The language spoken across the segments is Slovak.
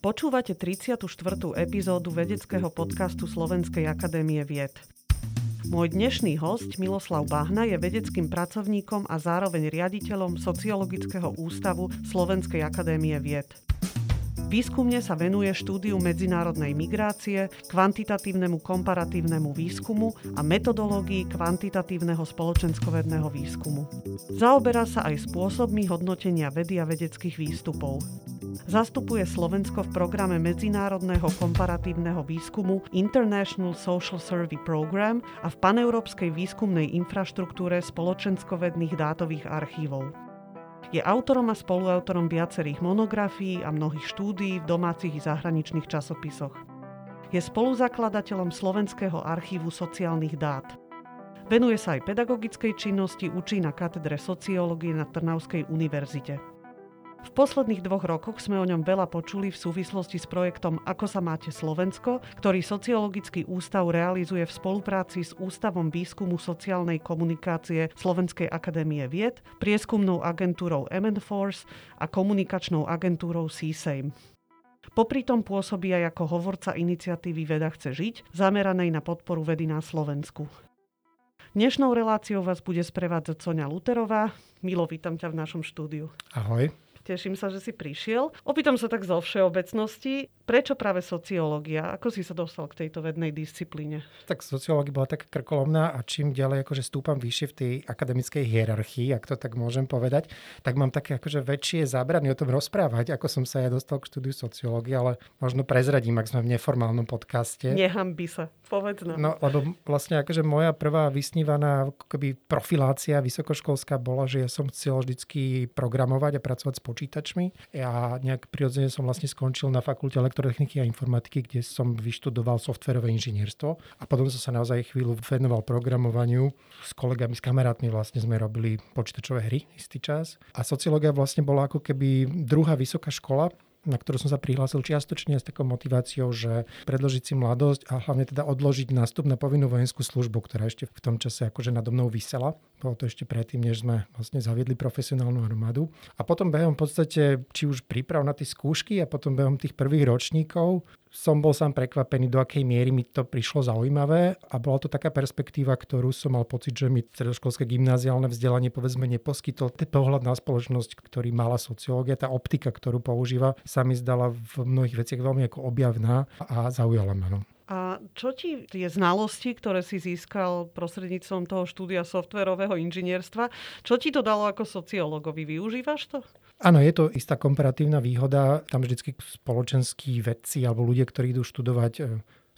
Počúvate 34. epizódu vedeckého podcastu Slovenskej akadémie vied. Môj dnešný host Miloslav Bahna je vedeckým pracovníkom a zároveň riaditeľom Sociologického ústavu Slovenskej akadémie vied. Výskumne sa venuje štúdiu medzinárodnej migrácie, kvantitatívnemu komparatívnemu výskumu a metodológii kvantitatívneho spoločenskovedného výskumu. Zaoberá sa aj spôsobmi hodnotenia vedy a vedeckých výstupov. Zastupuje Slovensko v programe medzinárodného komparatívneho výskumu International Social Survey Program a v paneurópskej výskumnej infraštruktúre spoločenskovedných dátových archívov. Je autorom a spoluautorom viacerých monografií a mnohých štúdií v domácich i zahraničných časopisoch. Je spoluzakladateľom Slovenského archívu sociálnych dát. Venuje sa aj pedagogickej činnosti, učí na katedre sociológie na Trnavskej univerzite. V posledných dvoch rokoch sme o ňom veľa počuli v súvislosti s projektom Ako sa máte Slovensko, ktorý Sociologický ústav realizuje v spolupráci s Ústavom výskumu sociálnej komunikácie Slovenskej akadémie vied, prieskumnou agentúrou MNForce a komunikačnou agentúrou CSAME. Popri tom pôsobí aj ako hovorca iniciatívy Veda chce žiť, zameranej na podporu vedy na Slovensku. Dnešnou reláciou vás bude sprevádzať Sonia Luterová. Milo, vítam ťa v našom štúdiu. Ahoj. Teším sa, že si prišiel. Opýtam sa tak zo všeobecnosti, prečo práve sociológia? Ako si sa dostal k tejto vednej disciplíne? Tak sociológia bola taká krkolomná a čím ďalej akože stúpam vyššie v tej akademickej hierarchii, ak to tak môžem povedať, tak mám také akože väčšie zábrany o tom rozprávať, ako som sa ja dostal k štúdiu sociológie, ale možno prezradím, ak sme v neformálnom podcaste. by sa, povedz nám. No, lebo vlastne akože moja prvá vysnívaná akoby profilácia vysokoškolská bola, že ja som chcel vždycky programovať a pracovať s počítačmi. Ja nejak prirodzene som vlastne skončil na fakulte elektrotechniky a informatiky, kde som vyštudoval softverové inžinierstvo a potom som sa naozaj chvíľu venoval programovaniu. S kolegami, s kamarátmi vlastne sme robili počítačové hry istý čas. A sociológia vlastne bola ako keby druhá vysoká škola, na ktorú som sa prihlásil čiastočne s takou motiváciou, že predložiť si mladosť a hlavne teda odložiť nástup na povinnú vojenskú službu, ktorá ešte v tom čase akože nado mnou vysela. Bolo to ešte predtým, než sme vlastne zaviedli profesionálnu armádu. A potom behom v podstate, či už príprav na tie skúšky a potom behom tých prvých ročníkov som bol sám prekvapený, do akej miery mi to prišlo zaujímavé a bola to taká perspektíva, ktorú som mal pocit, že mi stredoškolské gymnáziálne vzdelanie povedzme neposkytol. Ten pohľad na spoločnosť, ktorý mala sociológia, tá optika, ktorú používa, sa mi zdala v mnohých veciach veľmi ako objavná a zaujala ma. No. A čo ti tie znalosti, ktoré si získal prostredníctvom toho štúdia softverového inžinierstva, čo ti to dalo ako sociológovi? Využívaš to? Áno, je to istá komparatívna výhoda. Tam vždycky spoločenskí vedci alebo ľudia, ktorí idú študovať e,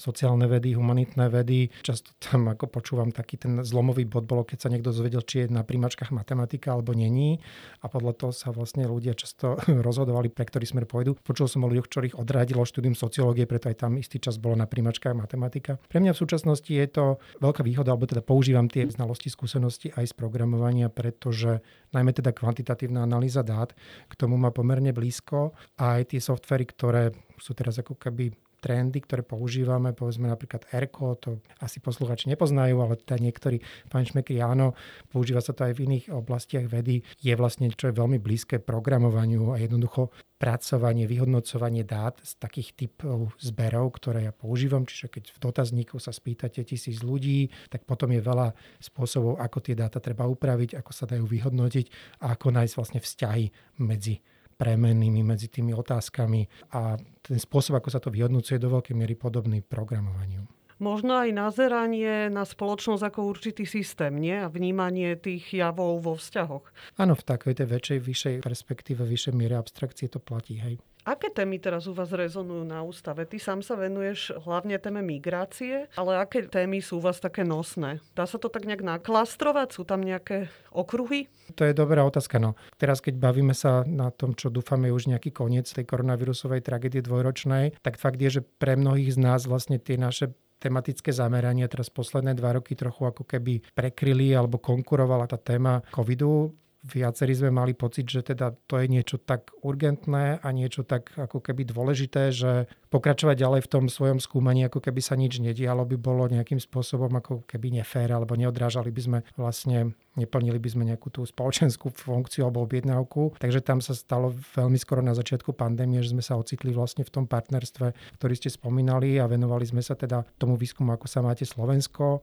sociálne vedy, humanitné vedy. Často tam ako počúvam taký ten zlomový bod bolo, keď sa niekto zvedel, či je na príjmačkách matematika alebo není. A podľa toho sa vlastne ľudia často rozhodovali, pre ktorý smer pôjdu. Počul som o ľuďoch, ktorých odradilo štúdium sociológie, preto aj tam istý čas bolo na príjmačkách matematika. Pre mňa v súčasnosti je to veľká výhoda, alebo teda používam tie znalosti, skúsenosti aj z programovania, pretože najmä teda kvantitatívna analýza dát k tomu má pomerne blízko a aj tie softvery, ktoré sú teraz ako keby trendy, ktoré používame, povedzme napríklad ERCO, to asi posluchači nepoznajú, ale teda niektorí fanšmekri áno, používa sa to aj v iných oblastiach vedy, je vlastne čo je veľmi blízke programovaniu a jednoducho pracovanie, vyhodnocovanie dát z takých typov zberov, ktoré ja používam. Čiže keď v dotazníku sa spýtate tisíc ľudí, tak potom je veľa spôsobov, ako tie dáta treba upraviť, ako sa dajú vyhodnotiť a ako nájsť vlastne vzťahy medzi premenými medzi tými otázkami a ten spôsob, ako sa to vyhodnocuje, do veľkej miery podobný programovaniu možno aj nazeranie na spoločnosť ako určitý systém, nie? A vnímanie tých javov vo vzťahoch. Áno, v takej tej väčšej, vyššej perspektíve, vyššej miere abstrakcie to platí, hej. Aké témy teraz u vás rezonujú na ústave? Ty sám sa venuješ hlavne téme migrácie, ale aké témy sú u vás také nosné? Dá sa to tak nejak naklastrovať? Sú tam nejaké okruhy? To je dobrá otázka. No. Teraz, keď bavíme sa na tom, čo dúfame už nejaký koniec tej koronavírusovej tragédie dvojročnej, tak fakt je, že pre mnohých z nás vlastne tie naše tematické zamerania teraz posledné dva roky trochu ako keby prekryli alebo konkurovala tá téma covidu viacerí sme mali pocit, že teda to je niečo tak urgentné a niečo tak ako keby dôležité, že pokračovať ďalej v tom svojom skúmaní, ako keby sa nič nedialo, by bolo nejakým spôsobom ako keby nefér, alebo neodrážali by sme vlastne neplnili by sme nejakú tú spoločenskú funkciu alebo objednávku. Takže tam sa stalo veľmi skoro na začiatku pandémie, že sme sa ocitli vlastne v tom partnerstve, ktorý ste spomínali a venovali sme sa teda tomu výskumu, ako sa máte Slovensko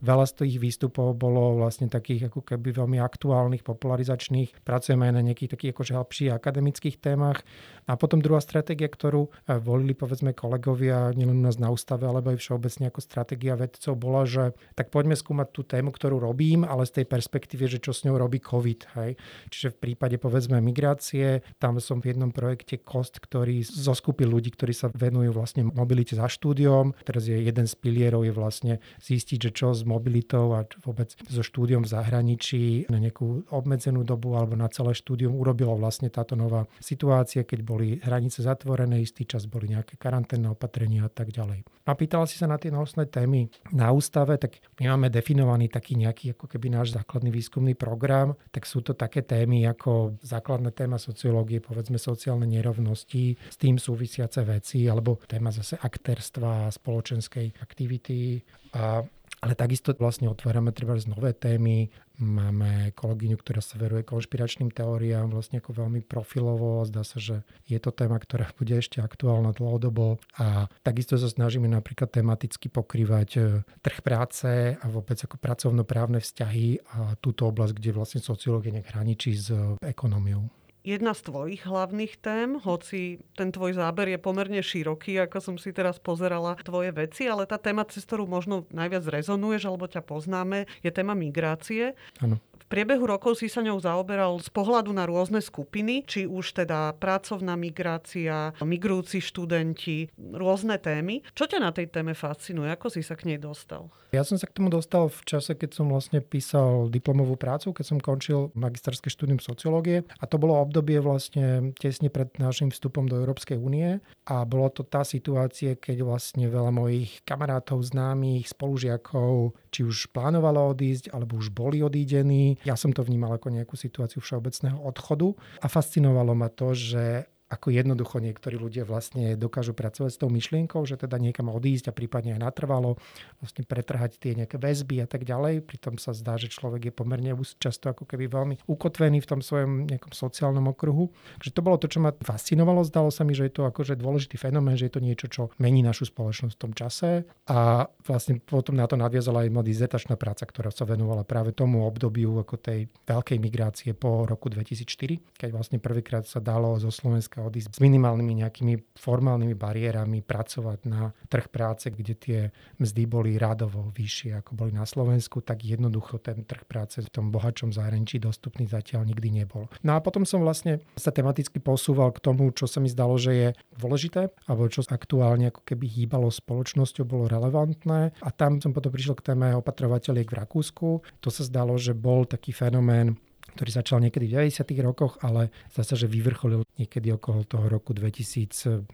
Veľa z tých výstupov bolo vlastne takých ako keby veľmi aktuálnych, popularizačných. Pracujeme aj na nejakých takých akože hlbších akademických témach. A potom druhá stratégia, ktorú eh, volili povedzme kolegovia nielen u nás na ústave, alebo aj všeobecne ako stratégia vedcov, bola, že tak poďme skúmať tú tému, ktorú robím, ale z tej perspektívy, že čo s ňou robí COVID. Hej. Čiže v prípade povedzme migrácie, tam som v jednom projekte KOST, ktorý zoskupil ľudí, ktorí sa venujú vlastne mobilite za štúdiom. Teraz je jeden z pilierov je vlastne zistiť, že čo s mobilitou a vôbec so štúdiom v zahraničí na nejakú obmedzenú dobu alebo na celé štúdium urobilo vlastne táto nová situácia, keď boli hranice zatvorené, istý čas boli nejaké karanténne opatrenia a tak ďalej. A pýtala si sa na tie nosné témy na ústave, tak my máme definovaný taký nejaký ako keby náš základný výskumný program, tak sú to také témy ako základná téma sociológie, povedzme sociálne nerovnosti, s tým súvisiace veci, alebo téma zase aktérstva, spoločenskej aktivity a ale takisto vlastne otvárame treba nové témy. Máme kolegyňu, ktorá sa veruje konšpiračným teóriám vlastne ako veľmi profilovo. Zdá sa, že je to téma, ktorá bude ešte aktuálna dlhodobo. A takisto sa snažíme napríklad tematicky pokrývať e, trh práce a vôbec ako pracovnoprávne vzťahy a túto oblasť, kde vlastne sociológia nejak s e, ekonómiou jedna z tvojich hlavných tém, hoci ten tvoj záber je pomerne široký, ako som si teraz pozerala tvoje veci, ale tá téma, cez ktorú možno najviac rezonuješ, alebo ťa poznáme, je téma migrácie. Ano priebehu rokov si sa ňou zaoberal z pohľadu na rôzne skupiny, či už teda pracovná migrácia, migrujúci študenti, rôzne témy. Čo ťa na tej téme fascinuje? Ako si sa k nej dostal? Ja som sa k tomu dostal v čase, keď som vlastne písal diplomovú prácu, keď som končil magisterské štúdium sociológie a to bolo obdobie vlastne tesne pred našim vstupom do Európskej únie a bolo to tá situácia, keď vlastne veľa mojich kamarátov, známych, spolužiakov či už plánovalo odísť, alebo už boli odídení ja som to vnímal ako nejakú situáciu všeobecného odchodu a fascinovalo ma to, že ako jednoducho niektorí ľudia vlastne dokážu pracovať s tou myšlienkou, že teda niekam odísť a prípadne aj natrvalo, vlastne pretrhať tie nejaké väzby a tak ďalej. Pritom sa zdá, že človek je pomerne často ako keby veľmi ukotvený v tom svojom nejakom sociálnom okruhu. Takže to bolo to, čo ma fascinovalo. Zdalo sa mi, že je to akože dôležitý fenomén, že je to niečo, čo mení našu spoločnosť v tom čase. A vlastne potom na to nadviazala aj modizetačná práca, ktorá sa venovala práve tomu obdobiu ako tej veľkej migrácie po roku 2004, keď vlastne prvýkrát sa dalo zo Slovenska odísť s minimálnymi nejakými formálnymi bariérami, pracovať na trh práce, kde tie mzdy boli rádovo vyššie ako boli na Slovensku, tak jednoducho ten trh práce v tom bohačom zahraničí dostupný zatiaľ nikdy nebol. No a potom som vlastne sa tematicky posúval k tomu, čo sa mi zdalo, že je dôležité, alebo čo aktuálne ako keby hýbalo spoločnosťou, bolo relevantné. A tam som potom prišiel k téme opatrovateľiek v Rakúsku. To sa zdalo, že bol taký fenomén ktorý začal niekedy v 90. rokoch, ale zase, že vyvrcholil niekedy okolo toho roku 2011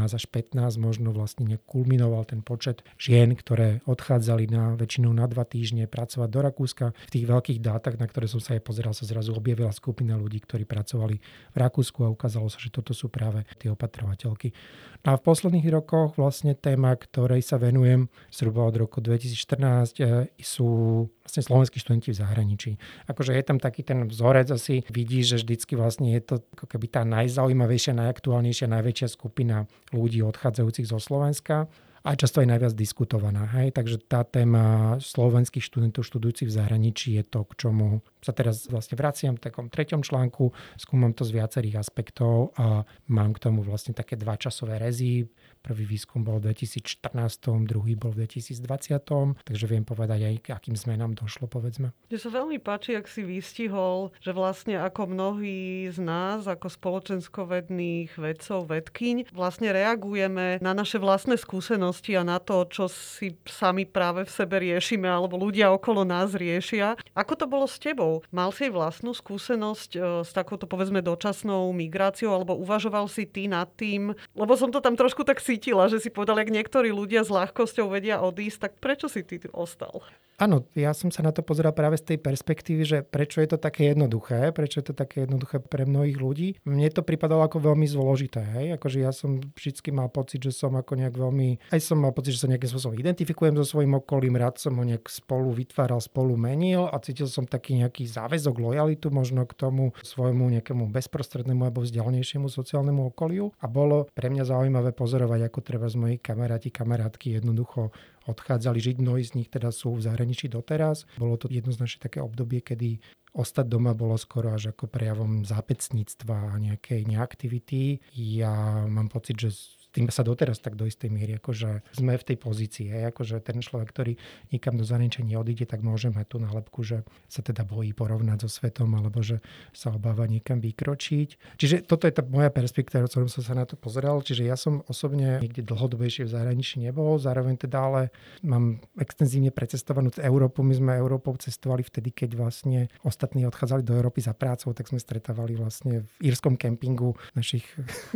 až 15, možno vlastne kulminoval ten počet žien, ktoré odchádzali na väčšinou na dva týždne pracovať do Rakúska. V tých veľkých dátach, na ktoré som sa aj pozeral, sa zrazu objavila skupina ľudí, ktorí pracovali v Rakúsku a ukázalo sa, že toto sú práve tie opatrovateľky. A v posledných rokoch vlastne téma, ktorej sa venujem zhruba od roku 2014 e, sú vlastne slovenskí študenti v zahraničí. Akože je tam taký ten vzorec, asi vidí, že vždycky vlastne je to ako keby tá najzaujímavejšia, najaktuálnejšia, najväčšia skupina ľudí odchádzajúcich zo Slovenska a často aj najviac diskutovaná. Hej? Takže tá téma slovenských študentov študujúcich v zahraničí je to, k čomu sa teraz vlastne vraciam v takom treťom článku, skúmam to z viacerých aspektov a mám k tomu vlastne také dva časové rezy. Prvý výskum bol v 2014, druhý bol v 2020, takže viem povedať aj, k akým zmenám došlo, povedzme. Mne sa veľmi páči, ak si vystihol, že vlastne ako mnohí z nás, ako spoločenskovedných vedcov, vedkyň, vlastne reagujeme na naše vlastné skúsenosti a na to, čo si sami práve v sebe riešime, alebo ľudia okolo nás riešia. Ako to bolo s tebou? Mal si vlastnú skúsenosť e, s takouto povedzme dočasnou migráciou, alebo uvažoval si ty nad tým, lebo som to tam trošku tak cítila, že si povedal, ak niektorí ľudia s ľahkosťou vedia odísť, tak prečo si ty ostal? Áno, ja som sa na to pozeral práve z tej perspektívy, že prečo je to také jednoduché, prečo je to také jednoduché pre mnohých ľudí. Mne to pripadalo ako veľmi zložité, hej? akože ja som vždy mal pocit, že som ako nejak veľmi, aj som mal pocit, že sa nejakým spôsobom identifikujem so svojím okolím, rád som ho nejak spolu vytváral, spolu menil a cítil som taký nejaký záväzok, lojalitu možno k tomu svojmu nejakému bezprostrednému alebo vzdialnejšiemu sociálnemu okoliu a bolo pre mňa zaujímavé pozorovať, ako treba z mojich kamaráti, kamarátky jednoducho odchádzali žiť. Mnohí z nich teda sú v zahraničí doteraz. Bolo to jednoznačne také obdobie, kedy ostať doma bolo skoro až ako prejavom zápecníctva a nejakej neaktivity. Ja mám pocit, že tým sa doteraz tak do istej miery, akože sme v tej pozícii, hej, akože ten človek, ktorý nikam do zahraničia neodíde, tak môže mať tú nálepku, že sa teda bojí porovnať so svetom, alebo že sa obáva niekam vykročiť. Čiže toto je tá moja perspektíva, ktorom som sa na to pozeral. Čiže ja som osobne niekde dlhodobejšie v zahraničí nebol, zároveň teda ale mám extenzívne precestovanú Európu. My sme Európou cestovali vtedy, keď vlastne ostatní odchádzali do Európy za prácou, tak sme stretávali vlastne v írskom kempingu našich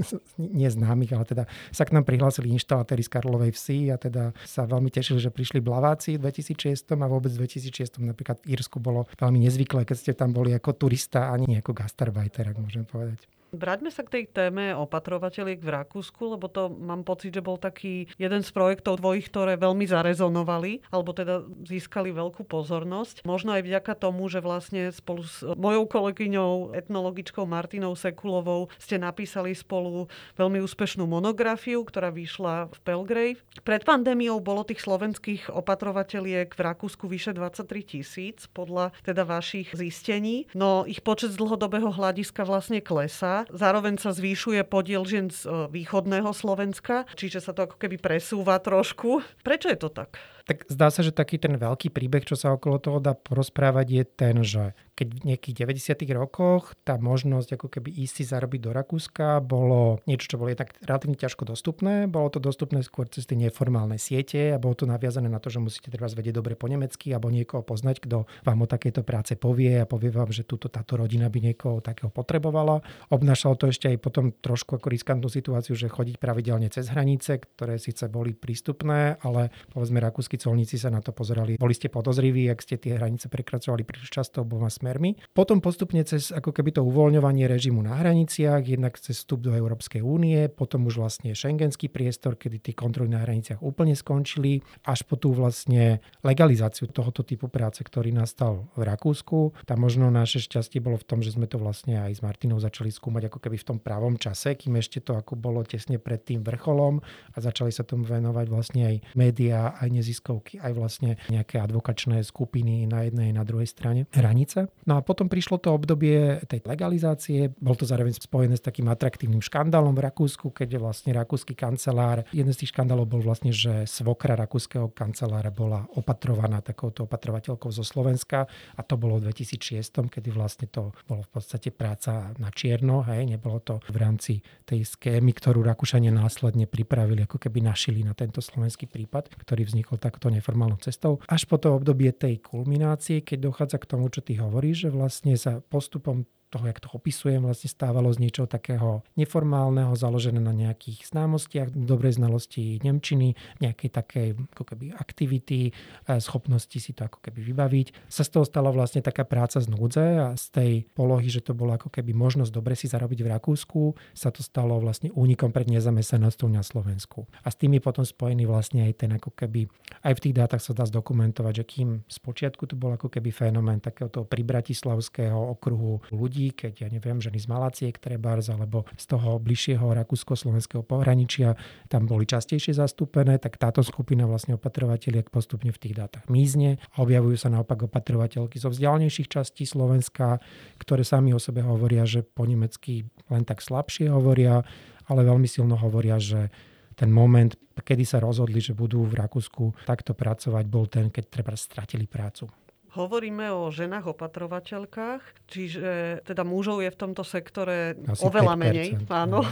neznámych, ale teda sa k nám prihlásili inštalatéri z Karlovej vsi a teda sa veľmi tešili, že prišli blaváci v 2006 a vôbec v 2006 napríklad v Írsku bolo veľmi nezvyklé, keď ste tam boli ako turista ani ako gastarbeiter, ak môžem povedať. Vráťme sa k tej téme opatrovateľiek v Rakúsku, lebo to mám pocit, že bol taký jeden z projektov tvojich, ktoré veľmi zarezonovali, alebo teda získali veľkú pozornosť. Možno aj vďaka tomu, že vlastne spolu s mojou kolegyňou, etnologičkou Martinou Sekulovou ste napísali spolu veľmi úspešnú monografiu, ktorá vyšla v Pelgrave. Pred pandémiou bolo tých slovenských opatrovateľiek v Rakúsku vyše 23 tisíc, podľa teda vašich zistení. No ich počet z dlhodobého hľadiska vlastne klesá Zároveň sa zvýšuje podiel žien z e, východného Slovenska, čiže sa to ako keby presúva trošku. Prečo je to tak? Tak zdá sa, že taký ten veľký príbeh, čo sa okolo toho dá porozprávať, je ten, že keď v nejakých 90. rokoch tá možnosť ako keby ísť si zarobiť do Rakúska bolo niečo, čo bolo tak relatívne ťažko dostupné. Bolo to dostupné skôr cez tie neformálne siete a bolo to naviazané na to, že musíte treba vedieť dobre po nemecky alebo niekoho poznať, kto vám o takejto práce povie a povie vám, že túto táto rodina by niekoho takého potrebovala. Obnášalo to ešte aj potom trošku ako riskantnú situáciu, že chodiť pravidelne cez hranice, ktoré síce boli prístupné, ale povedzme rakúsky colníci sa na to pozerali. Boli ste podozriví, ak ste tie hranice prekračovali príliš často oboma smermi. Potom postupne cez ako keby to uvoľňovanie režimu na hraniciach, jednak cez vstup do Európskej únie, potom už vlastne šengenský priestor, kedy tie kontroly na hraniciach úplne skončili, až po tú vlastne legalizáciu tohoto typu práce, ktorý nastal v Rakúsku. Tam možno naše šťastie bolo v tom, že sme to vlastne aj s Martinou začali skúmať ako keby v tom pravom čase, kým ešte to ako bolo tesne pred tým vrcholom a začali sa tomu venovať vlastne aj médiá, aj nezisková neziskovky, aj vlastne nejaké advokačné skupiny na jednej, na druhej strane hranice. No a potom prišlo to obdobie tej legalizácie. Bol to zároveň spojené s takým atraktívnym škandálom v Rakúsku, keď vlastne rakúsky kancelár, jeden z tých škandálov bol vlastne, že svokra rakúskeho kancelára bola opatrovaná takouto opatrovateľkou zo Slovenska a to bolo v 2006, kedy vlastne to bolo v podstate práca na čierno, hej, nebolo to v rámci tej skémy, ktorú Rakúšania následne pripravili, ako keby našili na tento slovenský prípad, ktorý vznikol tak takto neformálnou cestou. Až po to obdobie tej kulminácie, keď dochádza k tomu, čo ty hovoríš, že vlastne sa postupom toho, jak to opisujem, vlastne stávalo z niečoho takého neformálneho, založené na nejakých známostiach, dobrej znalosti Nemčiny, nejakej takej ako keby aktivity, schopnosti si to ako keby vybaviť. Sa z toho stala vlastne taká práca z núdze a z tej polohy, že to bolo ako keby možnosť dobre si zarobiť v Rakúsku, sa to stalo vlastne únikom pred nezamestnanosťou na Slovensku. A s tým je potom spojený vlastne aj ten ako keby, aj v tých dátach sa dá zdokumentovať, že kým z počiatku to bol ako keby fenomén takéhoto pribratislavského okruhu ľudí, ľudí, keď ja neviem, ženy z Malaciek trebárs alebo z toho bližšieho rakúsko-slovenského pohraničia tam boli častejšie zastúpené, tak táto skupina vlastne opatrovateľiek postupne v tých dátach mízne a objavujú sa naopak opatrovateľky zo vzdialnejších častí Slovenska, ktoré sami o sebe hovoria, že po nemecky len tak slabšie hovoria, ale veľmi silno hovoria, že ten moment, kedy sa rozhodli, že budú v Rakúsku takto pracovať, bol ten, keď treba stratili prácu. Hovoríme o ženách opatrovateľkách, čiže teda mužov je v tomto sektore Asi oveľa menej. Áno.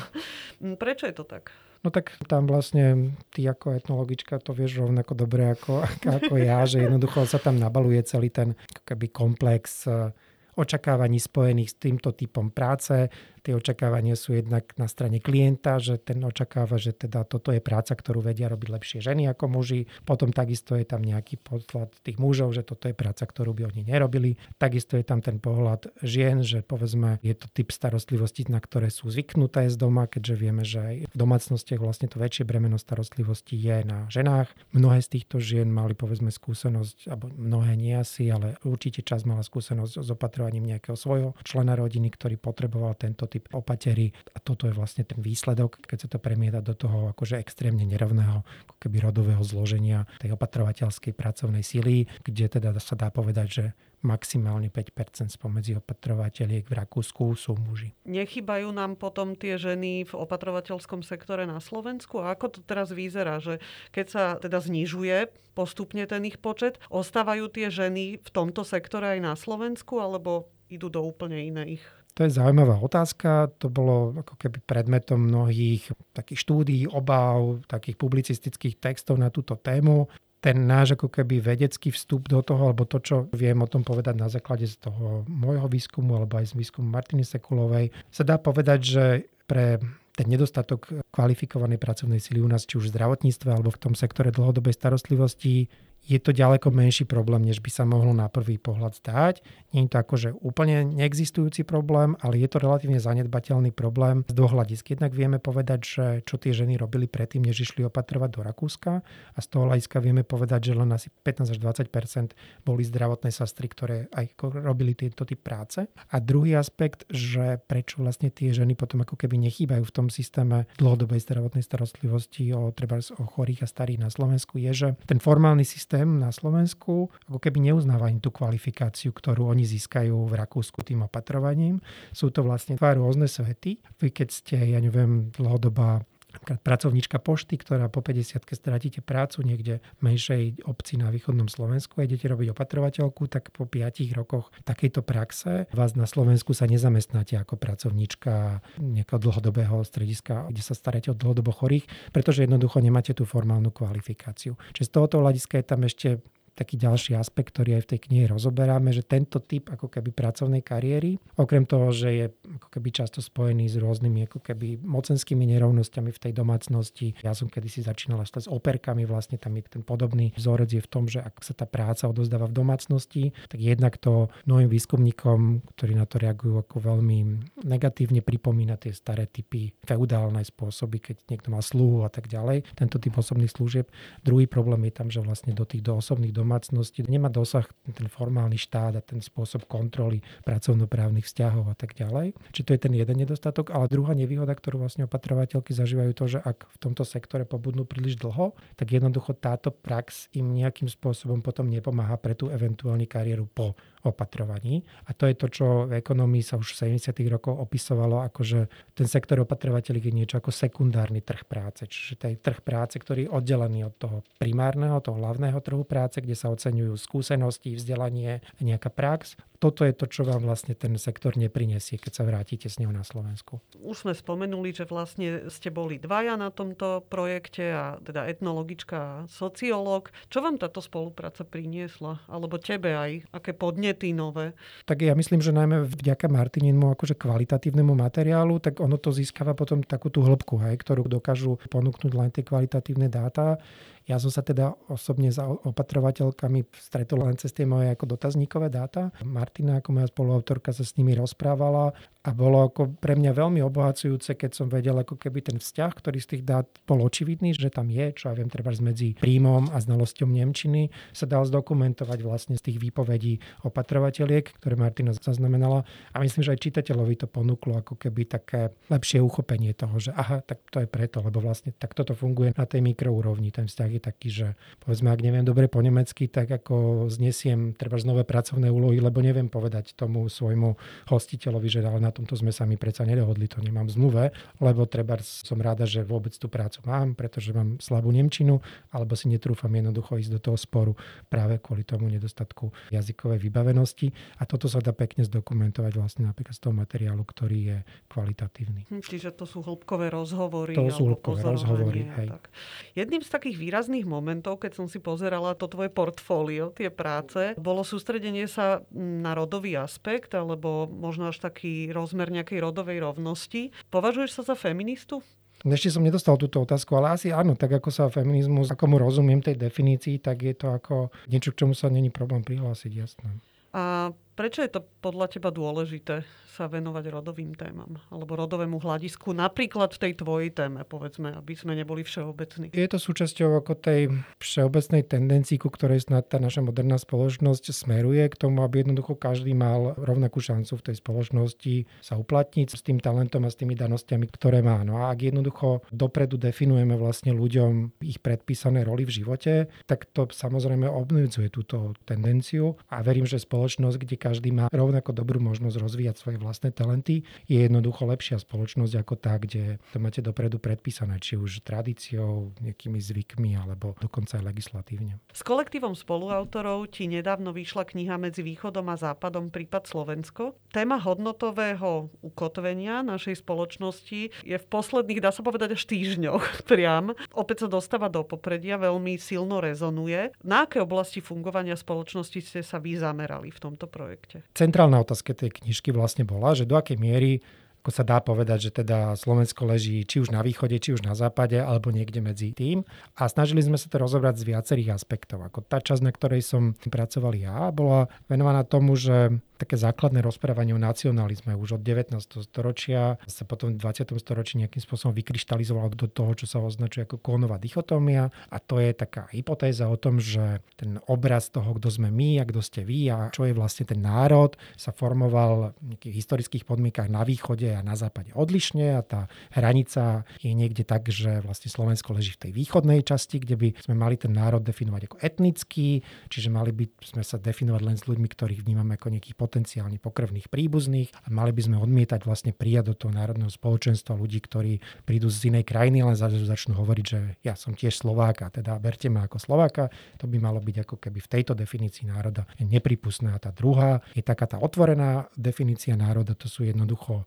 No. Prečo je to tak? No tak tam vlastne ty ako etnologička to vieš rovnako dobre ako, ako ja, že jednoducho sa tam nabaluje celý ten keby komplex očakávaní spojených s týmto typom práce. Tie očakávania sú jednak na strane klienta, že ten očakáva, že teda toto je práca, ktorú vedia robiť lepšie ženy ako muži. Potom takisto je tam nejaký podklad tých mužov, že toto je práca, ktorú by oni nerobili. Takisto je tam ten pohľad žien, že povedzme je to typ starostlivosti, na ktoré sú zvyknuté z doma, keďže vieme, že aj v domácnostiach vlastne to väčšie bremeno starostlivosti je na ženách. Mnohé z týchto žien mali povedzme skúsenosť, alebo mnohé nie asi, ale určite čas mala skúsenosť s opatrovaním nejakého svojho člena rodiny, ktorý potreboval tento typ typ opatery a toto je vlastne ten výsledok, keď sa to premieta do toho akože extrémne nerovného ako keby rodového zloženia tej opatrovateľskej pracovnej sily, kde teda sa dá povedať, že maximálne 5% spomedzi opatrovateľiek v Rakúsku sú muži. Nechybajú nám potom tie ženy v opatrovateľskom sektore na Slovensku? A ako to teraz vyzerá, že keď sa teda znižuje postupne ten ich počet, ostávajú tie ženy v tomto sektore aj na Slovensku, alebo idú do úplne iných to je zaujímavá otázka. To bolo ako keby predmetom mnohých takých štúdií, obav, takých publicistických textov na túto tému ten náš ako keby vedecký vstup do toho, alebo to, čo viem o tom povedať na základe z toho môjho výskumu, alebo aj z výskumu Martiny Sekulovej, sa dá povedať, že pre ten nedostatok kvalifikovanej pracovnej sily u nás, či už v zdravotníctve alebo v tom sektore dlhodobej starostlivosti, je to ďaleko menší problém, než by sa mohlo na prvý pohľad zdať. Nie je to akože úplne neexistujúci problém, ale je to relatívne zanedbateľný problém z dvoch hľadisk. Jednak vieme povedať, že čo tie ženy robili predtým, než išli opatrovať do Rakúska a z toho hľadiska vieme povedať, že len asi 15 až 20% boli zdravotné sestry, ktoré aj robili tento typ práce. A druhý aspekt, že prečo vlastne tie ženy potom ako keby nechýbajú v tom systéme dlhodobej zdravotnej starostlivosti o, treba o chorých a starých na Slovensku, je, že ten formálny systém systém na Slovensku ako keby neuznáva tú kvalifikáciu, ktorú oni získajú v Rakúsku tým opatrovaním. Sú to vlastne dva rôzne svety. Vy keď ste, ja neviem, dlhodobá pracovníčka pošty, ktorá po 50 stratíte prácu niekde v menšej obci na východnom Slovensku a idete robiť opatrovateľku, tak po 5 rokoch takejto praxe vás na Slovensku sa nezamestnáte ako pracovníčka nejakého dlhodobého strediska, kde sa staráte o dlhodobo chorých, pretože jednoducho nemáte tú formálnu kvalifikáciu. Čiže z tohoto hľadiska je tam ešte taký ďalší aspekt, ktorý aj v tej knihe rozoberáme, že tento typ ako keby pracovnej kariéry, okrem toho, že je ako keby často spojený s rôznymi ako keby mocenskými nerovnosťami v tej domácnosti. Ja som kedysi začínala s operkami, vlastne tam je ten podobný vzorec je v tom, že ak sa tá práca odozdáva v domácnosti, tak jednak to mnohým výskumníkom, ktorí na to reagujú ako veľmi negatívne, pripomína tie staré typy feudálne spôsoby, keď niekto má sluhu a tak ďalej, tento typ osobných služieb. Druhý problém je tam, že vlastne do tých do osobných dom domácnosti nemá dosah ten formálny štát a ten spôsob kontroly pracovnoprávnych vzťahov a tak ďalej. Čiže to je ten jeden nedostatok. Ale druhá nevýhoda, ktorú vlastne opatrovateľky zažívajú to, že ak v tomto sektore pobudnú príliš dlho, tak jednoducho táto prax im nejakým spôsobom potom nepomáha pre tú eventuálnu kariéru po opatrovaní. A to je to, čo v ekonomii sa už v 70. rokoch opisovalo, ako že ten sektor opatrovateľov je niečo ako sekundárny trh práce. Čiže to je trh práce, ktorý je oddelený od toho primárneho, toho hlavného trhu práce, kde sa oceňujú skúsenosti, vzdelanie, nejaká prax toto je to, čo vám vlastne ten sektor neprinesie, keď sa vrátite s ňou na Slovensku. Už sme spomenuli, že vlastne ste boli dvaja na tomto projekte, a teda etnologička a sociológ. Čo vám táto spolupráca priniesla? Alebo tebe aj? Aké podnety nové? Tak ja myslím, že najmä vďaka Martininmu akože kvalitatívnemu materiálu, tak ono to získava potom takú tú hĺbku, hej, ktorú dokážu ponúknuť len tie kvalitatívne dáta. Ja som sa teda osobne za opatrovateľkami stretol len cez tie moje ako dotazníkové dáta. Martina ako moja spoluautorka sa s nimi rozprávala a bolo ako pre mňa veľmi obohacujúce, keď som vedel ako keby ten vzťah, ktorý z tých dát bol očividný, že tam je, čo ja viem, treba medzi príjmom a znalosťou Nemčiny, sa dal zdokumentovať vlastne z tých výpovedí opatrovateľiek, ktoré Martina zaznamenala. A myslím, že aj čitateľovi to ponúklo ako keby také lepšie uchopenie toho, že aha, tak to je preto, lebo vlastne tak toto funguje na tej mikroúrovni. Ten vzťah taký, že povedzme, ak neviem dobre po nemecky, tak ako znesiem treba nové pracovné úlohy, lebo neviem povedať tomu svojmu hostiteľovi, že ale na tomto sme sa mi predsa nedohodli, to nemám v zmluve, lebo treba som ráda, že vôbec tú prácu mám, pretože mám slabú nemčinu, alebo si netrúfam jednoducho ísť do toho sporu práve kvôli tomu nedostatku jazykovej vybavenosti. A toto sa dá pekne zdokumentovať vlastne napríklad z toho materiálu, ktorý je kvalitatívny. Hm, čiže to sú hĺbkové rozhovory. To sú hĺbkové rozhovory. Hej. Tak. Jedným z takých výrazných výrazných momentov, keď som si pozerala to tvoje portfólio, tie práce, bolo sústredenie sa na rodový aspekt, alebo možno až taký rozmer nejakej rodovej rovnosti. Považuješ sa za feministu? Ešte som nedostal túto otázku, ale asi áno, tak ako sa feminizmus, ako mu rozumiem tej definícii, tak je to ako niečo, k čomu sa není problém prihlásiť, jasné. A prečo je to podľa teba dôležité sa venovať rodovým témam alebo rodovému hľadisku, napríklad v tej tvojej téme, povedzme, aby sme neboli všeobecní. Je to súčasťou ako tej všeobecnej tendencii, ku ktorej snad tá naša moderná spoločnosť smeruje k tomu, aby jednoducho každý mal rovnakú šancu v tej spoločnosti sa uplatniť s tým talentom a s tými danostiami, ktoré má. No a ak jednoducho dopredu definujeme vlastne ľuďom ich predpísané roli v živote, tak to samozrejme obmedzuje túto tendenciu a verím, že spoločnosť, kde každý má rovnako dobrú možnosť rozvíjať svoje vlastné talenty, je jednoducho lepšia spoločnosť ako tá, kde to máte dopredu predpísané, či už tradíciou, nejakými zvykmi, alebo dokonca aj legislatívne. S kolektívom spoluautorov ti nedávno vyšla kniha Medzi východom a západom prípad Slovensko. Téma hodnotového ukotvenia našej spoločnosti je v posledných, dá sa povedať, až týždňoch priam. Opäť sa dostáva do popredia, veľmi silno rezonuje. Na aké oblasti fungovania spoločnosti ste sa vy zamerali v tomto projekte? Centrálna otázka tej knižky vlastne bola, že do akej miery ako sa dá povedať, že teda Slovensko leží či už na východe, či už na západe, alebo niekde medzi tým. A snažili sme sa to rozobrať z viacerých aspektov. Ako tá časť, na ktorej som pracoval ja, bola venovaná tomu, že také základné rozprávanie o nacionalizme už od 19. storočia sa potom v 20. storočí nejakým spôsobom vykryštalizovalo do toho, čo sa označuje ako kónová dichotómia a to je taká hypotéza o tom, že ten obraz toho, kto sme my a kto ste vy a čo je vlastne ten národ, sa formoval v nejakých historických podmienkach na východe na západe odlišne a tá hranica je niekde tak, že vlastne Slovensko leží v tej východnej časti, kde by sme mali ten národ definovať ako etnický, čiže mali by sme sa definovať len s ľuďmi, ktorých vnímame ako nejakých potenciálne pokrvných príbuzných a mali by sme odmietať vlastne prijať do toho národného spoločenstva ľudí, ktorí prídu z inej krajiny, len začnú hovoriť, že ja som tiež Slováka, teda berte ma ako Slováka. To by malo byť ako keby v tejto definícii národa nepripustná. A tá druhá je taká tá otvorená definícia národa, to sú jednoducho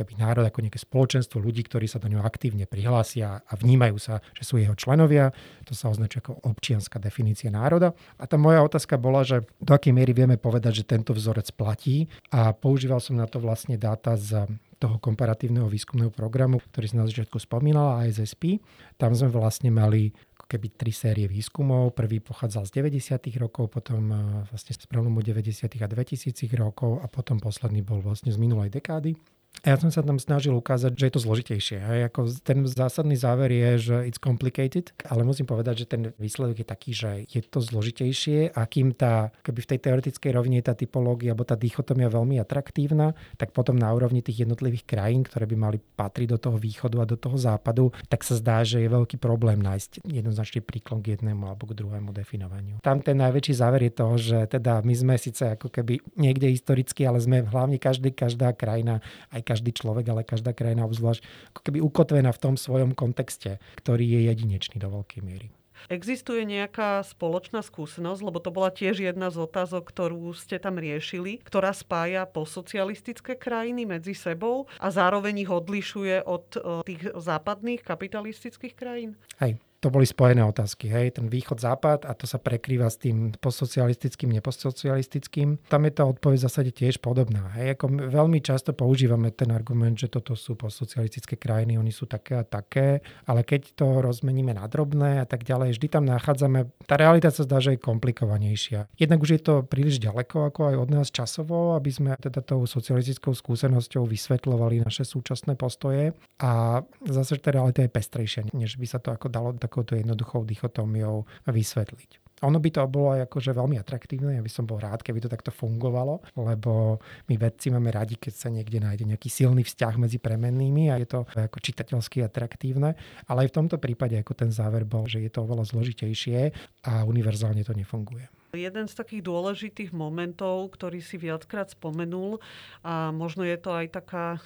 keby národ ako nejaké spoločenstvo ľudí, ktorí sa do ňoho aktívne prihlásia a vnímajú sa, že sú jeho členovia. To sa označuje ako občianská definícia národa. A tá moja otázka bola, že do akej miery vieme povedať, že tento vzorec platí. A používal som na to vlastne dáta z toho komparatívneho výskumného programu, ktorý som na začiatku spomínala, ASSP. Tam sme vlastne mali keby tri série výskumov. Prvý pochádzal z 90. rokov, potom vlastne z prelomu 90. a 2000 rokov a potom posledný bol vlastne z minulej dekády. Ja som sa tam snažil ukázať, že je to zložitejšie. Hej. Ako ten zásadný záver je, že it's complicated, ale musím povedať, že ten výsledok je taký, že je to zložitejšie a kým tá, keby v tej teoretickej rovine tá typológia alebo tá dichotomia veľmi atraktívna, tak potom na úrovni tých jednotlivých krajín, ktoré by mali patriť do toho východu a do toho západu, tak sa zdá, že je veľký problém nájsť jednoznačný príklon k jednému alebo k druhému definovaniu. Tam ten najväčší záver je to, že teda my sme síce ako keby niekde historicky, ale sme hlavne každý, každá krajina aj každý človek, ale každá krajina obzvlášť ako keby ukotvená v tom svojom kontexte, ktorý je jedinečný do veľkej miery. Existuje nejaká spoločná skúsenosť, lebo to bola tiež jedna z otázok, ktorú ste tam riešili, ktorá spája postsocialistické krajiny medzi sebou a zároveň ich odlišuje od eh, tých západných kapitalistických krajín? Hej, to boli spojené otázky, hej, ten východ-západ a to sa prekrýva s tým postsocialistickým, nepostsocialistickým. Tam je tá odpoveď v zásade tiež podobná. Hej, ako veľmi často používame ten argument, že toto sú postsocialistické krajiny, oni sú také a také, ale keď to rozmeníme na drobné a tak ďalej, vždy tam nachádzame, tá realita sa zdá, že je komplikovanejšia. Jednak už je to príliš ďaleko ako aj od nás časovo, aby sme teda tou socialistickou skúsenosťou vysvetľovali naše súčasné postoje a zase tá realita je pestrejšia, než by sa to ako dalo takouto jednoduchou dichotómiou vysvetliť. Ono by to bolo aj akože veľmi atraktívne, ja by som bol rád, keby to takto fungovalo, lebo my vedci máme radi, keď sa niekde nájde nejaký silný vzťah medzi premennými a je to ako čitateľsky atraktívne, ale aj v tomto prípade ako ten záver bol, že je to oveľa zložitejšie a univerzálne to nefunguje. Jeden z takých dôležitých momentov, ktorý si viackrát spomenul, a možno je to aj taká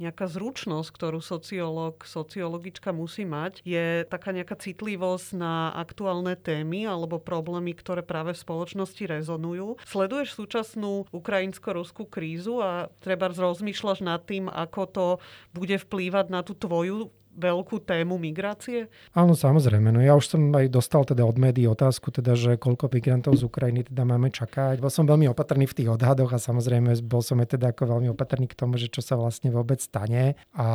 nejaká zručnosť, ktorú sociológ, sociologička musí mať, je taká nejaká citlivosť na aktuálne témy alebo problémy, ktoré práve v spoločnosti rezonujú. Sleduješ súčasnú ukrajinsko-ruskú krízu a treba rozmýšľaš nad tým, ako to bude vplývať na tú tvoju veľkú tému migrácie? Áno, samozrejme. No ja už som aj dostal teda od médií otázku, teda, že koľko migrantov z Ukrajiny teda máme čakať. Bol som veľmi opatrný v tých odhadoch a samozrejme bol som aj teda ako veľmi opatrný k tomu, že čo sa vlastne vôbec stane. A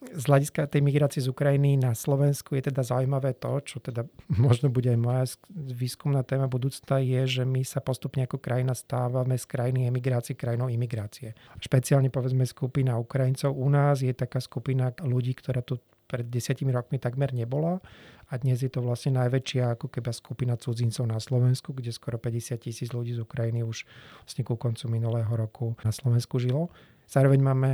z hľadiska tej migrácie z Ukrajiny na Slovensku je teda zaujímavé to, čo teda možno bude aj moja výskumná téma budúcta, je, že my sa postupne ako krajina stávame z krajiny emigrácie krajinou imigrácie. Špeciálne povedzme skupina Ukrajincov u nás je taká skupina ľudí, ktorá tu pred desiatimi rokmi takmer nebola a dnes je to vlastne najväčšia ako keby skupina cudzincov na Slovensku, kde skoro 50 tisíc ľudí z Ukrajiny už vlastne ku koncu minulého roku na Slovensku žilo. Zároveň máme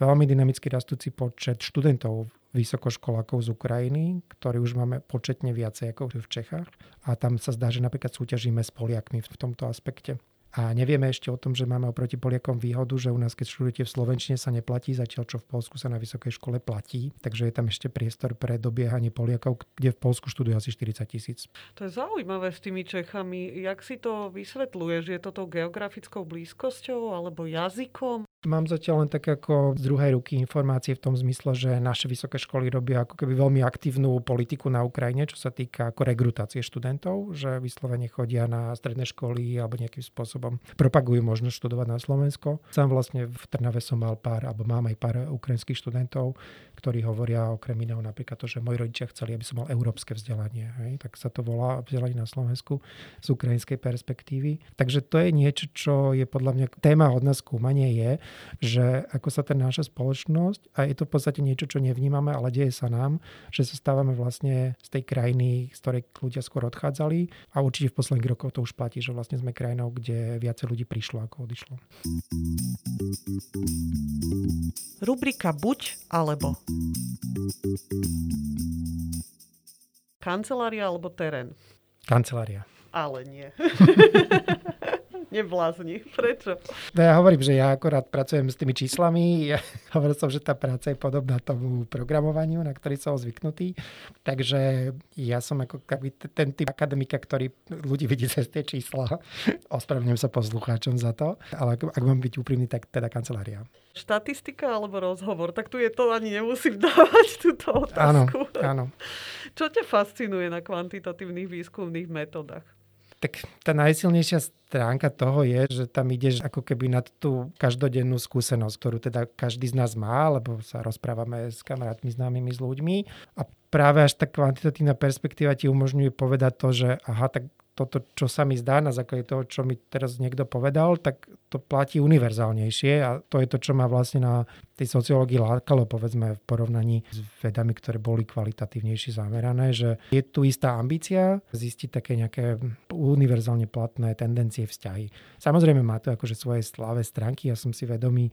veľmi dynamicky rastúci počet študentov vysokoškolákov z Ukrajiny, ktorí už máme početne viacej ako v Čechách. A tam sa zdá, že napríklad súťažíme s Poliakmi v tomto aspekte. A nevieme ešte o tom, že máme oproti Poliakom výhodu, že u nás, keď študujete v Slovenčine, sa neplatí, zatiaľ čo v Polsku sa na vysokej škole platí. Takže je tam ešte priestor pre dobiehanie Poliakov, kde v Polsku študuje asi 40 tisíc. To je zaujímavé s tými Čechami. Jak si to vysvetľuješ? Je to tou geografickou blízkosťou alebo jazykom? Mám zatiaľ len tak ako z druhej ruky informácie v tom zmysle, že naše vysoké školy robia ako keby veľmi aktívnu politiku na Ukrajine, čo sa týka ako rekrutácie študentov, že vyslovene chodia na stredné školy alebo nejakým spôsobom propagujú možnosť študovať na Slovensko. Sám vlastne v Trnave som mal pár, alebo mám aj pár ukrajinských študentov, ktorí hovoria okrem iného napríklad to, že moji rodičia chceli, aby som mal európske vzdelanie. Hej? Tak sa to volá vzdelanie na Slovensku z ukrajinskej perspektívy. Takže to je niečo, čo je podľa mňa téma od nás skúmanie je, že ako sa ten naša spoločnosť, a je to v podstate niečo, čo nevnímame, ale deje sa nám, že sa stávame vlastne z tej krajiny, z ktorej ľudia skôr odchádzali a určite v posledných rokoch to už platí, že vlastne sme krajinou, kde viacej ľudí prišlo ako odišlo. Rubrika buď alebo. Kancelária alebo terén? Kancelária. Ale nie. Neblázni. Prečo? No ja hovorím, že ja akorát pracujem s tými číslami. Ja hovoril som, že tá práca je podobná tomu programovaniu, na ktorý som zvyknutý. Takže ja som ako ten typ akademika, ktorý ľudí vidí cez tie čísla. Ospravedlňujem sa poslucháčom za to. Ale ak, mám byť úprimný, tak teda kancelária. Štatistika alebo rozhovor? Tak tu je to, ani nemusím dávať túto otázku. Áno, áno. Čo ťa fascinuje na kvantitatívnych výskumných metodách? Tak tá najsilnejšia stránka toho je, že tam ideš ako keby nad tú každodennú skúsenosť, ktorú teda každý z nás má, lebo sa rozprávame s kamarátmi, známymi, s ľuďmi. A práve až tá kvantitatívna perspektíva ti umožňuje povedať to, že aha, tak toto, čo sa mi zdá na základe toho, čo mi teraz niekto povedal, tak to platí univerzálnejšie a to je to, čo ma vlastne na tej sociológii lákalo, povedzme, v porovnaní s vedami, ktoré boli kvalitatívnejšie zamerané, že je tu istá ambícia zistiť také nejaké univerzálne platné tendencie vzťahy. Samozrejme má to akože svoje sláve stránky, ja som si vedomý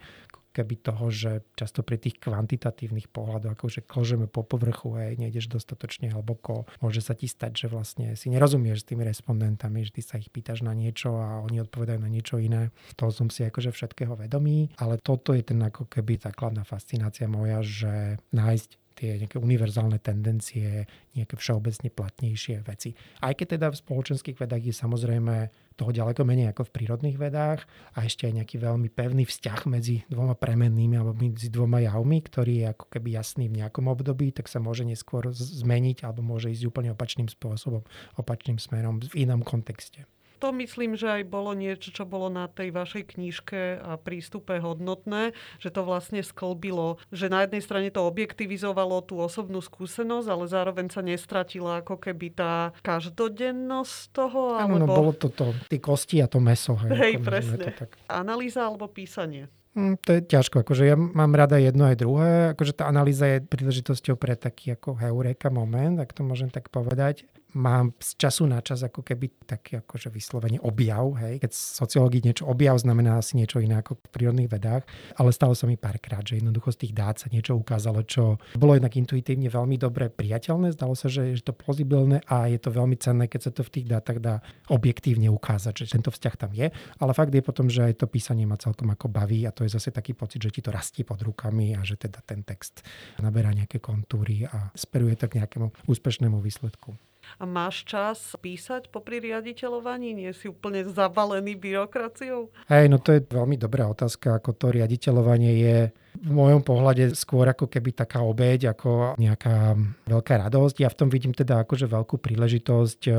keby toho, že často pri tých kvantitatívnych pohľadoch, akože kložeme po povrchu, hej, nejdeš dostatočne hlboko, môže sa ti stať, že vlastne si nerozumieš s tými respondentami, že ty sa ich pýtaš na niečo a oni odpovedajú na niečo iné. To som si akože všetkého vedomý, ale toto je ten ako keby základná fascinácia moja, že nájsť tie nejaké univerzálne tendencie, nejaké všeobecne platnejšie veci. Aj keď teda v spoločenských vedách je samozrejme toho ďaleko menej ako v prírodných vedách a ešte aj nejaký veľmi pevný vzťah medzi dvoma premennými alebo medzi dvoma javmi, ktorý je ako keby jasný v nejakom období, tak sa môže neskôr zmeniť alebo môže ísť úplne opačným spôsobom, opačným smerom v inom kontexte to myslím, že aj bolo niečo, čo bolo na tej vašej knižke a prístupe hodnotné, že to vlastne sklbilo, že na jednej strane to objektivizovalo tú osobnú skúsenosť, ale zároveň sa nestratila ako keby tá každodennosť toho. Áno, no, alebo... no, bolo to, to tie kosti a to meso. Hej, hej presne. To tak. Analýza alebo písanie? Mm, to je ťažko, akože ja mám rada jedno aj druhé, akože tá analýza je príležitosťou pre taký ako heureka moment, ak to môžem tak povedať mám z času na čas ako keby taký akože vyslovene objav, hej. Keď sociológii niečo objav znamená asi niečo iné ako v prírodných vedách, ale stalo sa mi párkrát, že jednoducho z tých dát sa niečo ukázalo, čo bolo jednak intuitívne veľmi dobre priateľné, zdalo sa, že je to plauzibilné a je to veľmi cenné, keď sa to v tých dátach dá objektívne ukázať, že tento vzťah tam je, ale fakt je potom, že aj to písanie ma celkom ako baví a to je zase taký pocit, že ti to rastie pod rukami a že teda ten text naberá nejaké kontúry a speruje to k nejakému úspešnému výsledku. A máš čas písať popri riaditeľovaní? Nie si úplne zavalený byrokraciou? Hej, no to je veľmi dobrá otázka. Ako to riaditeľovanie je v mojom pohľade skôr ako keby taká obeď, ako nejaká veľká radosť. Ja v tom vidím teda akože veľkú príležitosť e,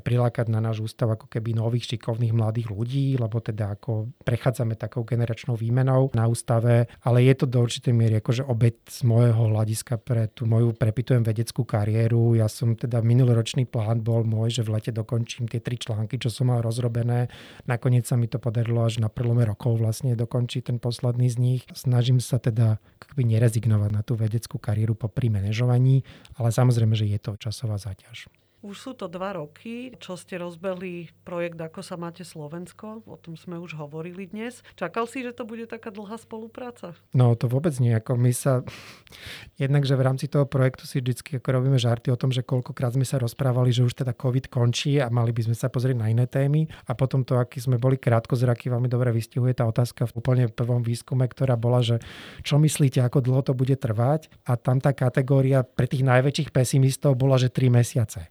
prilákať na náš ústav ako keby nových šikovných mladých ľudí, lebo teda ako prechádzame takou generačnou výmenou na ústave, ale je to do určitej miery akože obeď z môjho hľadiska pre tú moju prepitujem vedeckú kariéru. Ja som teda minuloročný plán bol môj, že v lete dokončím tie tri články, čo som mal rozrobené. Nakoniec sa mi to podarilo až na prelome rokov vlastne dokončiť ten posledný z nich. Snažím sa teda akoby nerezignovať na tú vedeckú kariéru po pri manažovaní, ale samozrejme, že je to časová záťaž. Už sú to dva roky, čo ste rozbehli projekt Ako sa máte Slovensko. O tom sme už hovorili dnes. Čakal si, že to bude taká dlhá spolupráca? No to vôbec nie. Ako my sa... Jednak, že v rámci toho projektu si vždy ako robíme žarty o tom, že koľkokrát sme sa rozprávali, že už teda COVID končí a mali by sme sa pozrieť na iné témy. A potom to, aký sme boli krátkozraky, veľmi dobre vystihuje tá otázka v úplne prvom výskume, ktorá bola, že čo myslíte, ako dlho to bude trvať? A tam tá kategória pre tých najväčších pesimistov bola, že 3 mesiace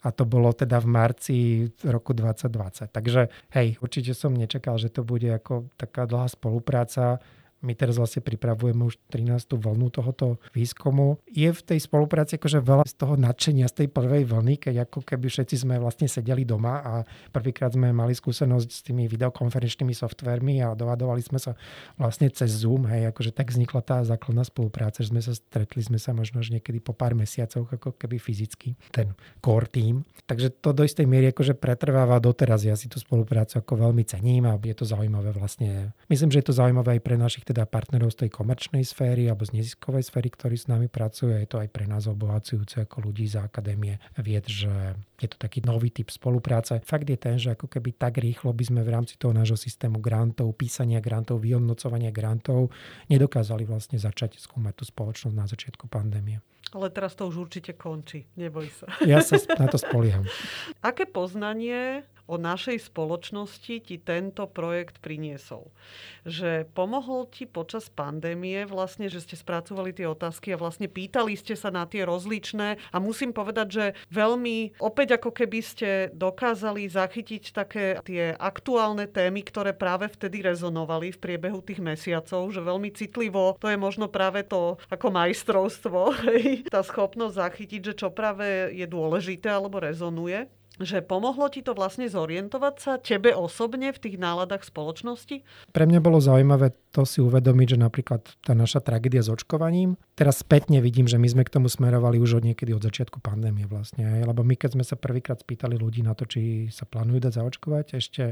a to bolo teda v marci roku 2020. Takže hej, určite som nečakal, že to bude ako taká dlhá spolupráca my teraz vlastne pripravujeme už 13. vlnu tohoto výskumu. Je v tej spolupráci akože veľa z toho nadšenia z tej prvej vlny, keď ako keby všetci sme vlastne sedeli doma a prvýkrát sme mali skúsenosť s tými videokonferenčnými softvermi a dovadovali sme sa vlastne cez Zoom, hej, akože tak vznikla tá základná spolupráca, že sme sa stretli sme sa možno už niekedy po pár mesiacoch ako keby fyzicky, ten core team. Takže to do istej miery akože pretrváva doteraz. Ja si tú spoluprácu ako veľmi cením a je to zaujímavé vlastne. Myslím, že je to zaujímavé aj pre našich teda partnerov z tej komerčnej sféry alebo z neziskovej sféry, ktorí s nami pracujú. Je to aj pre nás obohacujúce ako ľudí z akadémie vied, že je to taký nový typ spolupráce. Fakt je ten, že ako keby tak rýchlo by sme v rámci toho nášho systému grantov, písania grantov, vyhodnocovania grantov nedokázali vlastne začať skúmať tú spoločnosť na začiatku pandémie. Ale teraz to už určite končí, neboj sa. Ja sa na to spolieham. Aké poznanie o našej spoločnosti ti tento projekt priniesol. Že pomohol ti počas pandémie vlastne, že ste spracovali tie otázky a vlastne pýtali ste sa na tie rozličné a musím povedať, že veľmi opäť ako keby ste dokázali zachytiť také tie aktuálne témy, ktoré práve vtedy rezonovali v priebehu tých mesiacov, že veľmi citlivo, to je možno práve to ako majstrovstvo, tá schopnosť zachytiť, že čo práve je dôležité alebo rezonuje že pomohlo ti to vlastne zorientovať sa tebe osobne v tých náladách spoločnosti? Pre mňa bolo zaujímavé to si uvedomiť, že napríklad tá naša tragédia s očkovaním, teraz spätne vidím, že my sme k tomu smerovali už od niekedy od začiatku pandémie vlastne. Lebo my keď sme sa prvýkrát spýtali ľudí na to, či sa plánujú dať zaočkovať, ešte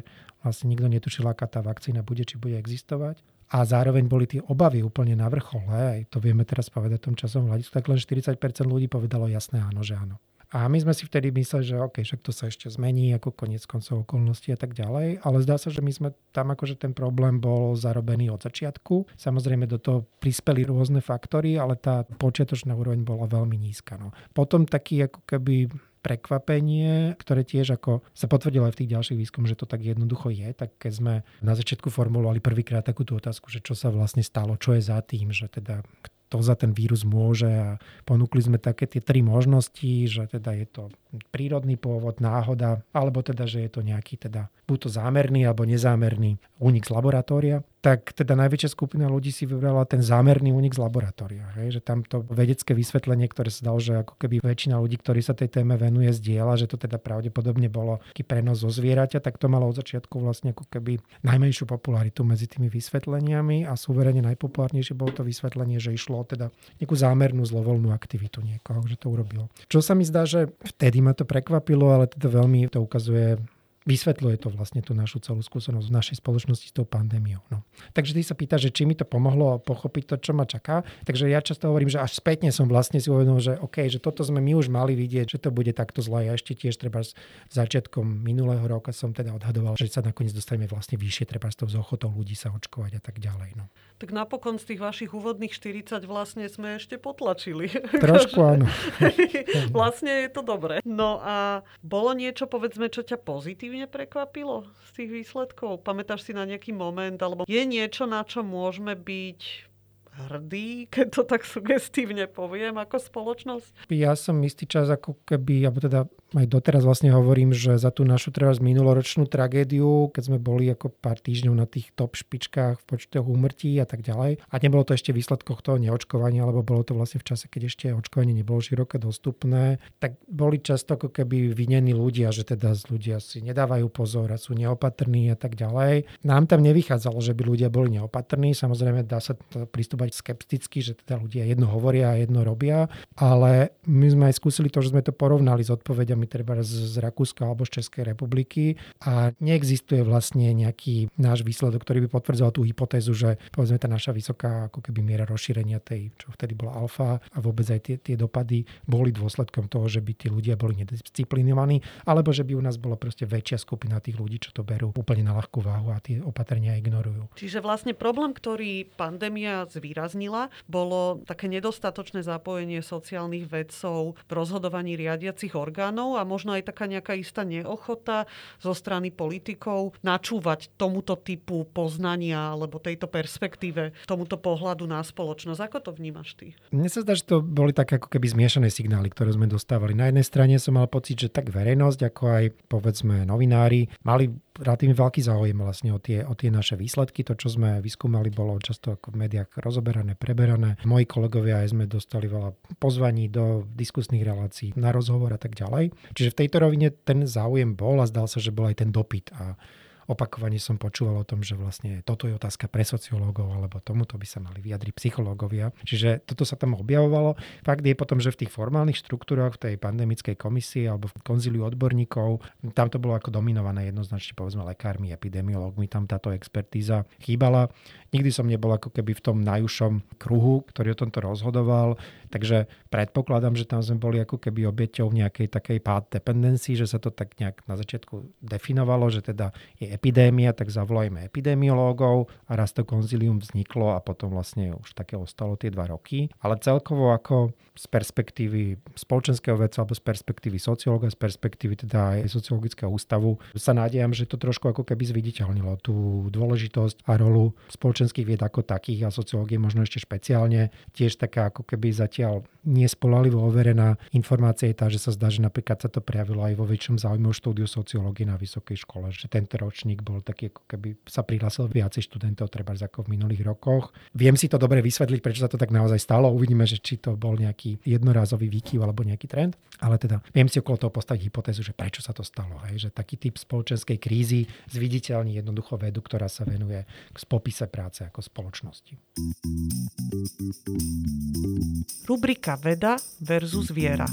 vlastne nikto netušil, aká tá vakcína bude, či bude existovať a zároveň boli tie obavy úplne na vrchole, aj to vieme teraz povedať tom časom hľadisku, tak len 40% ľudí povedalo jasné áno, že áno. A my sme si vtedy mysleli, že OK, však to sa ešte zmení, ako koniec koncov okolností a tak ďalej. Ale zdá sa, že my sme tam akože ten problém bol zarobený od začiatku. Samozrejme do toho prispeli rôzne faktory, ale tá počiatočná úroveň bola veľmi nízka. No. Potom taký ako keby prekvapenie, ktoré tiež ako sa potvrdilo aj v tých ďalších výskumoch, že to tak jednoducho je, tak keď sme na začiatku formulovali prvýkrát takúto otázku, že čo sa vlastne stalo, čo je za tým, že teda to za ten vírus môže. A ponúkli sme také tie tri možnosti, že teda je to prírodný pôvod, náhoda, alebo teda, že je to nejaký teda buď to zámerný alebo nezámerný únik z laboratória tak teda najväčšia skupina ľudí si vybrala ten zámerný únik z laboratória. Hej? Že tam to vedecké vysvetlenie, ktoré sa dalo, že ako keby väčšina ľudí, ktorí sa tej téme venuje, zdieľa, že to teda pravdepodobne bolo taký prenos zo zvieraťa, tak to malo od začiatku vlastne ako keby najmenšiu popularitu medzi tými vysvetleniami a súverene najpopulárnejšie bolo to vysvetlenie, že išlo teda nejakú zámernú zlovoľnú aktivitu niekoho, že to urobilo. Čo sa mi zdá, že vtedy ma to prekvapilo, ale teda veľmi to ukazuje vysvetľuje to vlastne tú našu celú skúsenosť v našej spoločnosti s tou pandémiou. No. Takže ty sa pýta, že či mi to pomohlo pochopiť to, čo ma čaká. Takže ja často hovorím, že až spätne som vlastne si uvedomil, že OK, že toto sme my už mali vidieť, že to bude takto zle. Ja ešte tiež treba s začiatkom minulého roka som teda odhadoval, že sa nakoniec dostaneme vlastne vyššie, treba s tou zochotou ľudí sa očkovať a tak ďalej. No. Tak napokon z tých vašich úvodných 40 vlastne sme ešte potlačili. Trošku áno. vlastne je to dobré. No a bolo niečo, povedzme, čo ťa pozitívne pozitívne prekvapilo z tých výsledkov? Pamätáš si na nejaký moment? Alebo je niečo, na čo môžeme byť hrdí, keď to tak sugestívne poviem, ako spoločnosť? Ja som istý čas ako keby, alebo teda aj doteraz vlastne hovorím, že za tú našu teraz minuloročnú tragédiu, keď sme boli ako pár týždňov na tých top špičkách v počtoch úmrtí a tak ďalej. A nebolo to ešte výsledkoch toho neočkovania, alebo bolo to vlastne v čase, keď ešte očkovanie nebolo široké dostupné, tak boli často ako keby vinení ľudia, že teda ľudia si nedávajú pozor a sú neopatrní a tak ďalej. Nám tam nevychádzalo, že by ľudia boli neopatrní. Samozrejme dá sa to pristúpať skepticky, že teda ľudia jedno hovoria a jedno robia, ale my sme aj skúsili to, že sme to porovnali s odpovediami kolegami treba z, z Rakúska alebo z Českej republiky a neexistuje vlastne nejaký náš výsledok, ktorý by potvrdzoval tú hypotézu, že povedzme tá naša vysoká ako keby miera rozšírenia tej, čo vtedy bola alfa a vôbec aj tie, tie dopady boli dôsledkom toho, že by tí ľudia boli nedisciplinovaní, alebo že by u nás bola proste väčšia skupina tých ľudí, čo to berú úplne na ľahkú váhu a tie opatrenia ignorujú. Čiže vlastne problém, ktorý pandémia zvýraznila, bolo také nedostatočné zapojenie sociálnych vedcov v rozhodovaní riadiacich orgánov občanov a možno aj taká nejaká istá neochota zo strany politikov načúvať tomuto typu poznania alebo tejto perspektíve, tomuto pohľadu na spoločnosť. Ako to vnímaš ty? Mne sa zdá, že to boli také ako keby zmiešané signály, ktoré sme dostávali. Na jednej strane som mal pocit, že tak verejnosť, ako aj povedzme novinári, mali relatívne veľký záujem vlastne o tie, o tie naše výsledky. To, čo sme vyskúmali, bolo často ako v médiách rozoberané, preberané. Moji kolegovia aj sme dostali veľa pozvaní do diskusných relácií na rozhovor a tak ďalej. Čiže v tejto rovine ten záujem bol a zdal sa, že bol aj ten dopyt. A Opakovane som počúval o tom, že vlastne toto je otázka pre sociológov, alebo tomuto by sa mali vyjadriť psychológovia. Čiže toto sa tam objavovalo. Fakt je potom, že v tých formálnych štruktúrach, v tej pandemickej komisii alebo v konzíliu odborníkov, tam to bolo ako dominované jednoznačne povedzme lekármi, epidemiológmi, tam táto expertíza chýbala. Nikdy som nebol ako keby v tom najúžšom kruhu, ktorý o tomto rozhodoval, takže predpokladám, že tam sme boli ako keby obeťou nejakej takej pád dependencii, že sa to tak nejak na začiatku definovalo, že teda je epidémia, tak zavolajme epidemiológov a raz to konzilium vzniklo a potom vlastne už také ostalo tie dva roky. Ale celkovo ako z perspektívy spoločenského vedca alebo z perspektívy sociológa, z perspektívy teda aj sociologického ústavu sa nádejam, že to trošku ako keby zviditeľnilo tú dôležitosť a rolu spoločenských vied ako takých a sociológie možno ešte špeciálne. Tiež taká ako keby zatiaľ nespolalivo overená informácia je tá, že sa zdá, že napríklad sa to prejavilo aj vo väčšom záujme o štúdiu sociológie na vysokej škole, že tento ročník bol taký, ako keby sa prihlásil viacej študentov, treba ako v minulých rokoch. Viem si to dobre vysvetliť, prečo sa to tak naozaj stalo. Uvidíme, že či to bol nejaký jednorázový výkyv alebo nejaký trend. Ale teda viem si okolo toho postaviť hypotézu, že prečo sa to stalo. Hej? Že taký typ spoločenskej krízy zviditeľní jednoducho vedu, ktorá sa venuje k popise práce ako spoločnosti. Rubrika Veda versus viera.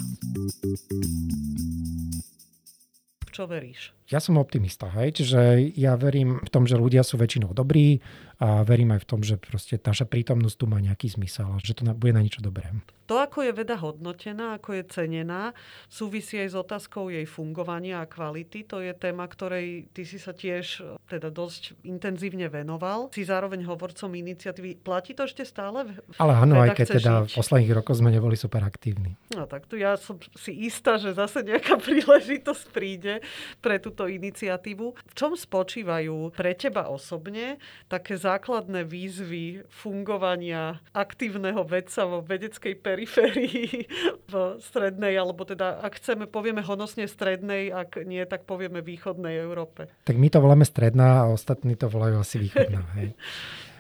Čo veríš? Ja som optimista, hej, čiže ja verím v tom, že ľudia sú väčšinou dobrí a verím aj v tom, že proste naša prítomnosť tu má nejaký zmysel a že to bude na niečo dobré. To, ako je veda hodnotená, ako je cenená, súvisí aj s otázkou jej fungovania a kvality. To je téma, ktorej ty si sa tiež teda dosť intenzívne venoval. Si zároveň hovorcom iniciatívy. Platí to ešte stále? Ale áno, aj keď teda žiť? v posledných rokoch sme neboli super aktívni. No tak tu ja som si istá, že zase nejaká príležitosť príde pre tú túto iniciatívu. V čom spočívajú pre teba osobne také základné výzvy fungovania aktívneho vedca vo vedeckej periférii v strednej, alebo teda ak chceme, povieme honosne strednej, ak nie, tak povieme východnej Európe. Tak my to voláme stredná a ostatní to volajú asi východná. Hej.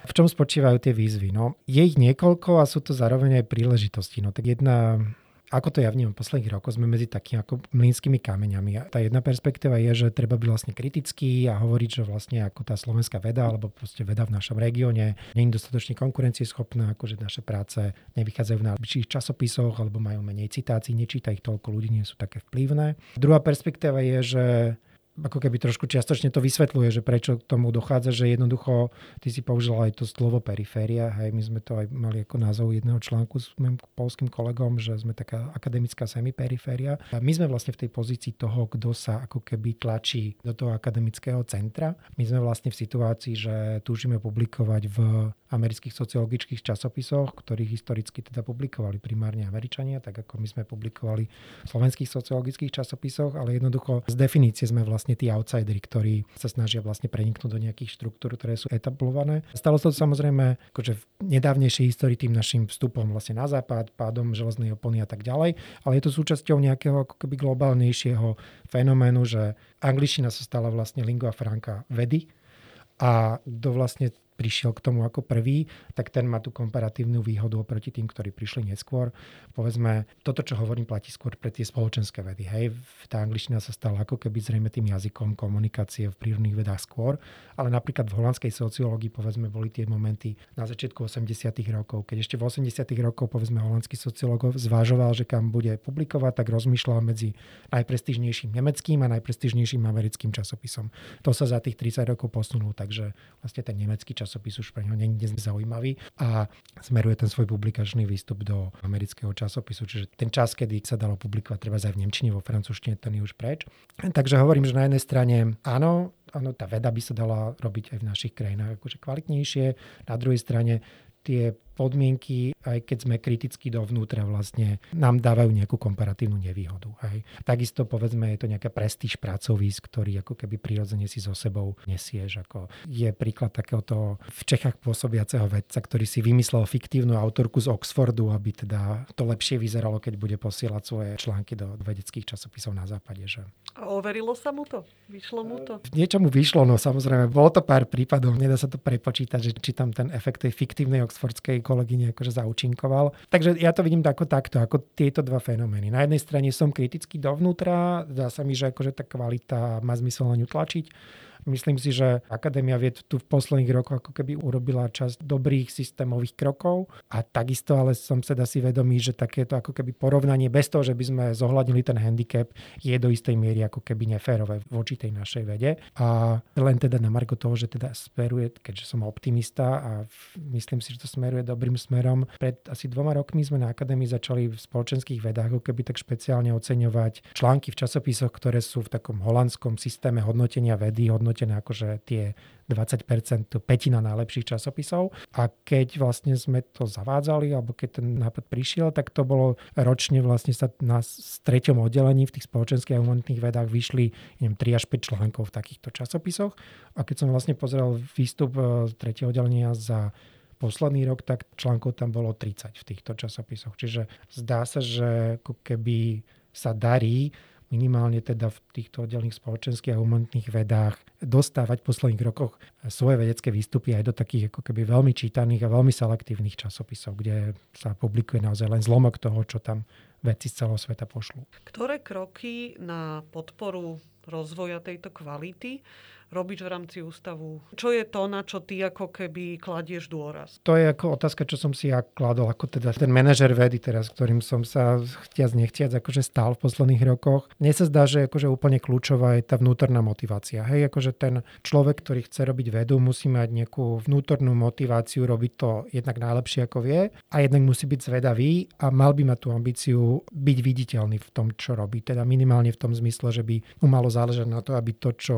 V čom spočívajú tie výzvy? No, je ich niekoľko a sú to zároveň aj príležitosti. No, tak jedna ako to ja vnímam posledných rokoch, sme medzi takými ako mlínskymi kameňami. A tá jedna perspektíva je, že treba byť vlastne kritický a hovoriť, že vlastne ako tá slovenská veda, alebo proste veda v našom regióne nie je dostatočne konkurencieschopná, akože naše práce nevychádzajú v najbližších časopisoch, alebo majú menej citácií, nečíta ich toľko ľudí, nie sú také vplyvné. Druhá perspektíva je, že ako keby trošku čiastočne to vysvetľuje, že prečo k tomu dochádza, že jednoducho, ty si použil aj to slovo periféria, hej, my sme to aj mali ako názov jedného článku s mojim polským kolegom, že sme taká akademická semiperiféria. A my sme vlastne v tej pozícii toho, kto sa ako keby tlačí do toho akademického centra. My sme vlastne v situácii, že túžime publikovať v amerických sociologických časopisoch, ktorých historicky teda publikovali primárne Američania, tak ako my sme publikovali v slovenských sociologických časopisoch, ale jednoducho z definície sme vlastne tí outsideri, ktorí sa snažia vlastne preniknúť do nejakých štruktúr, ktoré sú etablované. Stalo sa to samozrejme akože v nedávnejšej histórii tým našim vstupom vlastne na západ, pádom železnej opony a tak ďalej, ale je to súčasťou nejakého ako keby globálnejšieho fenoménu, že angličtina sa stala vlastne lingua franca vedy a kto vlastne prišiel k tomu ako prvý, tak ten má tú komparatívnu výhodu oproti tým, ktorí prišli neskôr. Povedzme, toto, čo hovorím, platí skôr pre tie spoločenské vedy. Hej, tá angličtina sa stala ako keby zrejme tým jazykom komunikácie v prírodných vedách skôr, ale napríklad v holandskej sociológii, povedzme, boli tie momenty na začiatku 80. rokov, keď ešte v 80. rokov, povedzme, holandský sociológ zvážoval, že kam bude publikovať, tak rozmýšľal medzi najprestížnejším nemeckým a najprestížnejším americkým časopisom. To sa za tých 30 rokov posunulo, takže vlastne ten nemecký časopis časopis už pre neho nie je zaujímavý a smeruje ten svoj publikačný výstup do amerického časopisu. Čiže ten čas, kedy sa dalo publikovať treba aj v Nemčine, vo francúzštine, ten je už preč. Takže hovorím, že na jednej strane áno, áno, tá veda by sa dala robiť aj v našich krajinách akože kvalitnejšie. Na druhej strane tie podmienky, aj keď sme kriticky dovnútra, vlastne nám dávajú nejakú komparatívnu nevýhodu. Hej. Takisto povedzme, je to nejaká prestíž pracovísk, ktorý ako keby prirodzene si so sebou nesieš. Ako je príklad takéhoto v Čechách pôsobiaceho vedca, ktorý si vymyslel fiktívnu autorku z Oxfordu, aby teda to lepšie vyzeralo, keď bude posielať svoje články do vedeckých časopisov na západe. Že... A overilo sa mu to? Vyšlo mu to? Niečo mu vyšlo, no samozrejme. Bolo to pár prípadov, nedá sa to prepočítať, že či tam ten efekt tej fiktívnej oxfordskej kolegyne akože zaučinkoval. Takže ja to vidím ako takto, ako tieto dva fenomény. Na jednej strane som kritický dovnútra, zdá sa mi, že akože tá kvalita má zmysel na ňu tlačiť. Myslím si, že Akadémia vied tu v posledných rokoch ako keby urobila časť dobrých systémových krokov a takisto ale som teda si vedomý, že takéto ako keby porovnanie bez toho, že by sme zohľadnili ten handicap, je do istej miery ako keby neférové voči tej našej vede. A len teda na marko toho, že teda smeruje, keďže som optimista a myslím si, že to smeruje dobrým smerom. Pred asi dvoma rokmi sme na Akadémii začali v spoločenských vedách ako keby tak špeciálne oceňovať články v časopisoch, ktoré sú v takom holandskom systéme hodnotenia vedy, hodnotenia hodnotené akože tie 20%, petina najlepších časopisov. A keď vlastne sme to zavádzali, alebo keď ten nápad prišiel, tak to bolo ročne vlastne sa na treťom oddelení v tých spoločenských a humanitných vedách vyšli neviem, 3 až 5 článkov v takýchto časopisoch. A keď som vlastne pozrel výstup e, z tretieho oddelenia za posledný rok, tak článkov tam bolo 30 v týchto časopisoch. Čiže zdá sa, že keby sa darí minimálne teda v týchto oddelených spoločenských a humanitných vedách dostávať v posledných rokoch svoje vedecké výstupy aj do takých ako keby veľmi čítaných a veľmi selektívnych časopisov, kde sa publikuje naozaj len zlomok toho, čo tam vedci z celého sveta pošlú. Ktoré kroky na podporu rozvoja tejto kvality robíš v rámci ústavu? Čo je to, na čo ty ako keby kladieš dôraz? To je ako otázka, čo som si ja kladol, ako teda ten manažer vedy teraz, ktorým som sa chtiac nechtiac akože stál v posledných rokoch. Mne sa zdá, že akože úplne kľúčová je tá vnútorná motivácia. Hej, akože ten človek, ktorý chce robiť vedu, musí mať nejakú vnútornú motiváciu robiť to jednak najlepšie ako vie a jednak musí byť zvedavý a mal by mať tú ambíciu byť viditeľný v tom, čo robí. Teda minimálne v tom zmysle, že by mu malo záležať na to, aby to, čo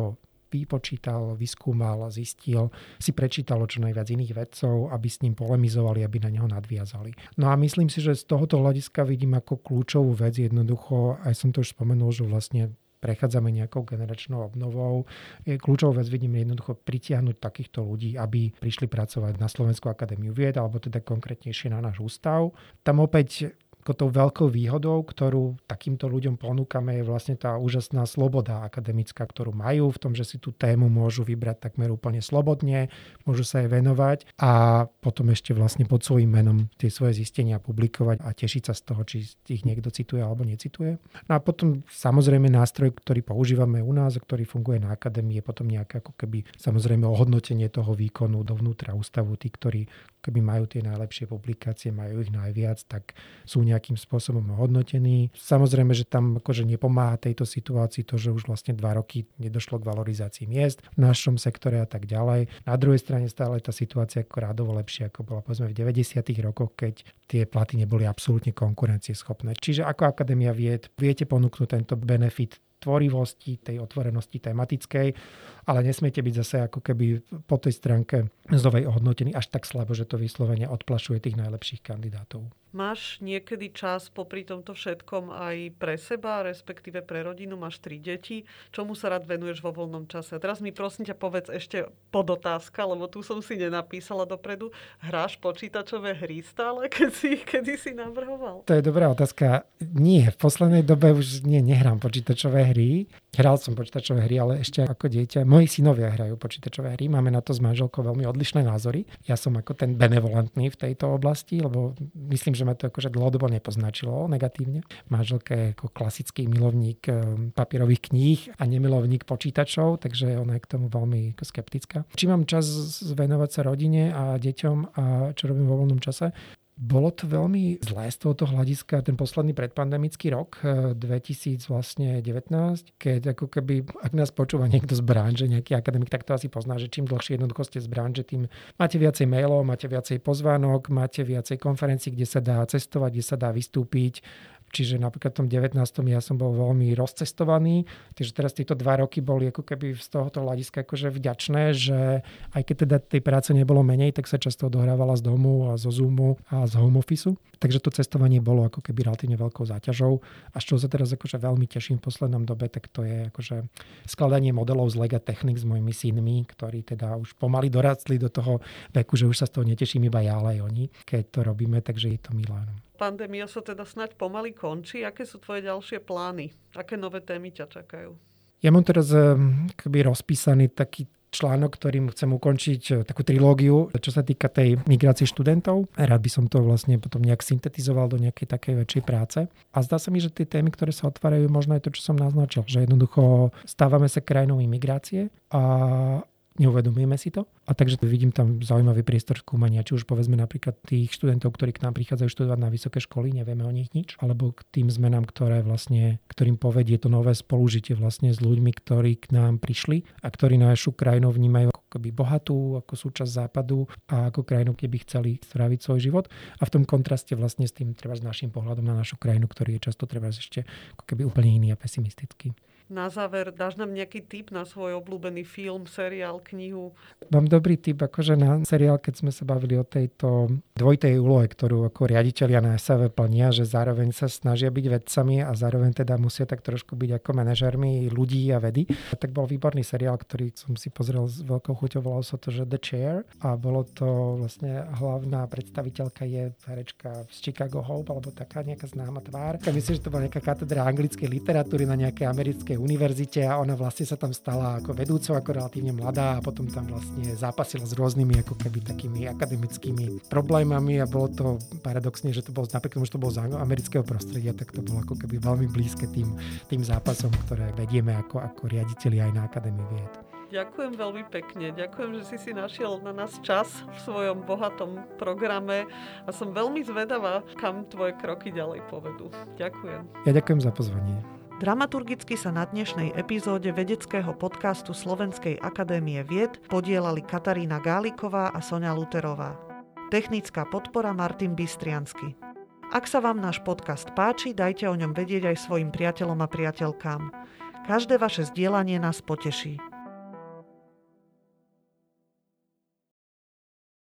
vypočítal, vyskúmal, zistil, si prečítalo čo najviac iných vedcov, aby s ním polemizovali, aby na neho nadviazali. No a myslím si, že z tohoto hľadiska vidím ako kľúčovú vec jednoducho, aj som to už spomenul, že vlastne prechádzame nejakou generačnou obnovou. Je kľúčovú vec vidím jednoducho pritiahnuť takýchto ľudí, aby prišli pracovať na Slovenskú akadémiu vied, alebo teda konkrétnejšie na náš ústav. Tam opäť ako tou veľkou výhodou, ktorú takýmto ľuďom ponúkame, je vlastne tá úžasná sloboda akademická, ktorú majú v tom, že si tú tému môžu vybrať takmer úplne slobodne, môžu sa jej venovať a potom ešte vlastne pod svojím menom tie svoje zistenia publikovať a tešiť sa z toho, či ich niekto cituje alebo necituje. No a potom samozrejme nástroj, ktorý používame u nás a ktorý funguje na akadémii, je potom nejaké ako keby samozrejme ohodnotenie toho výkonu dovnútra ústavu. Tí, ktorí keby majú tie najlepšie publikácie, majú ich najviac, tak sú nejakým spôsobom hodnotení. Samozrejme, že tam akože nepomáha tejto situácii to, že už vlastne dva roky nedošlo k valorizácii miest v našom sektore a tak ďalej. Na druhej strane stále tá situácia ako rádovo lepšia, ako bola povedzme v 90. rokoch, keď tie platy neboli absolútne konkurencieschopné. Čiže ako Akadémia vied viete ponúknuť tento benefit tvorivosti, tej otvorenosti tematickej, ale nesmiete byť zase ako keby po tej stránke zdovej ohodnotení až tak slabo, že to vyslovene odplašuje tých najlepších kandidátov. Máš niekedy čas popri tomto všetkom aj pre seba, respektíve pre rodinu, máš tri deti. Čomu sa rád venuješ vo voľnom čase? A teraz mi prosím ťa povedz ešte podotázka, lebo tu som si nenapísala dopredu. Hráš počítačové hry stále, keď si, kedy si navrhoval? To je dobrá otázka. Nie, v poslednej dobe už nie, nehrám počítačové hry. Hral som počítačové hry, ale ešte ako dieťa. Moji synovia hrajú počítačové hry. Máme na to s manželkou veľmi odlišné názory. Ja som ako ten benevolentný v tejto oblasti, lebo myslím, že ma to akože dlhodobo nepoznačilo negatívne. Manželka je ako klasický milovník eh, papierových kníh a nemilovník počítačov, takže ona je k tomu veľmi skeptická. Či mám čas venovať sa rodine a deťom a čo robím vo voľnom čase? Bolo to veľmi zlé z tohoto hľadiska ten posledný predpandemický rok 2019, eh, keď ako keby, ak nás počúva niekto z branže, nejaký akademik, tak to asi pozná, že čím dlhšie jednoducho ste z branže, tým máte viacej mailov, máte viacej pozvánok, máte viacej konferencií, kde sa dá cestovať, kde sa dá vystúpiť, Čiže napríklad v tom 19. ja som bol veľmi rozcestovaný, takže teraz tieto dva roky boli ako keby z tohoto hľadiska akože vďačné, že aj keď teda tej práce nebolo menej, tak sa často odohrávala z domu a zo Zoomu a z home office. Takže to cestovanie bolo ako keby relatívne veľkou záťažou. A čoho sa teraz akože veľmi teším v poslednom dobe, tak to je akože skladanie modelov z Lega Technik s mojimi synmi, ktorí teda už pomaly dorastli do toho veku, že už sa z toho neteším iba ja, ale aj oni, keď to robíme, takže je to milé. Pandémia sa teda snať pomaly končí. Aké sú tvoje ďalšie plány? Aké nové témy ťa čakajú? Ja mám teraz ehm, keby rozpísaný taký článok, ktorým chcem ukončiť eh, takú trilógiu, čo sa týka tej migrácie študentov. Rád by som to vlastne potom nejak syntetizoval do nejakej takej väčšej práce. A zdá sa mi, že tie témy, ktoré sa otvárajú, možno je to, čo som naznačil, že jednoducho stávame sa krajinou imigrácie a neuvedomujeme si to. A takže vidím tam zaujímavý priestor skúmania, či už povedzme napríklad tých študentov, ktorí k nám prichádzajú študovať na vysoké školy, nevieme o nich nič, alebo k tým zmenám, ktoré vlastne, ktorým povedie to nové spolužitie vlastne s ľuďmi, ktorí k nám prišli a ktorí našu krajinu vnímajú ako keby bohatú, ako súčasť západu a ako krajinu, kde by chceli stráviť svoj život. A v tom kontraste vlastne s tým treba s našim pohľadom na našu krajinu, ktorý je často treba ešte ako keby úplne iný a pesimistický na záver dáš nám nejaký tip na svoj obľúbený film, seriál, knihu? Mám dobrý tip akože na seriál, keď sme sa bavili o tejto dvojtej úlohe, ktorú ako riaditeľia na SAV plnia, že zároveň sa snažia byť vedcami a zároveň teda musia tak trošku byť ako manažermi ľudí a vedy. Tak bol výborný seriál, ktorý som si pozrel s veľkou chuťou, volal sa to, že The Chair a bolo to vlastne hlavná predstaviteľka je herečka z Chicago Hope alebo taká nejaká známa tvár. Myslím, že to bola nejaká katedra anglickej literatúry na nejakej americkej univerzite a ona vlastne sa tam stala ako vedúcou, ako relatívne mladá a potom tam vlastne zápasila s rôznymi ako keby takými akademickými problémami a bolo to paradoxne, že to bolo napríklad, že to bolo z amerického prostredia, tak to bolo ako keby veľmi blízke tým, tým zápasom, ktoré vedieme ako, ako riaditeľi aj na Akadémii vied. Ďakujem veľmi pekne. Ďakujem, že si si našiel na nás čas v svojom bohatom programe a som veľmi zvedavá, kam tvoje kroky ďalej povedú. Ďakujem. Ja ďakujem za pozvanie. Dramaturgicky sa na dnešnej epizóde vedeckého podcastu Slovenskej akadémie vied podielali Katarína Gáliková a Sonia Luterová. Technická podpora Martin Bystriansky. Ak sa vám náš podcast páči, dajte o ňom vedieť aj svojim priateľom a priateľkám. Každé vaše zdieľanie nás poteší.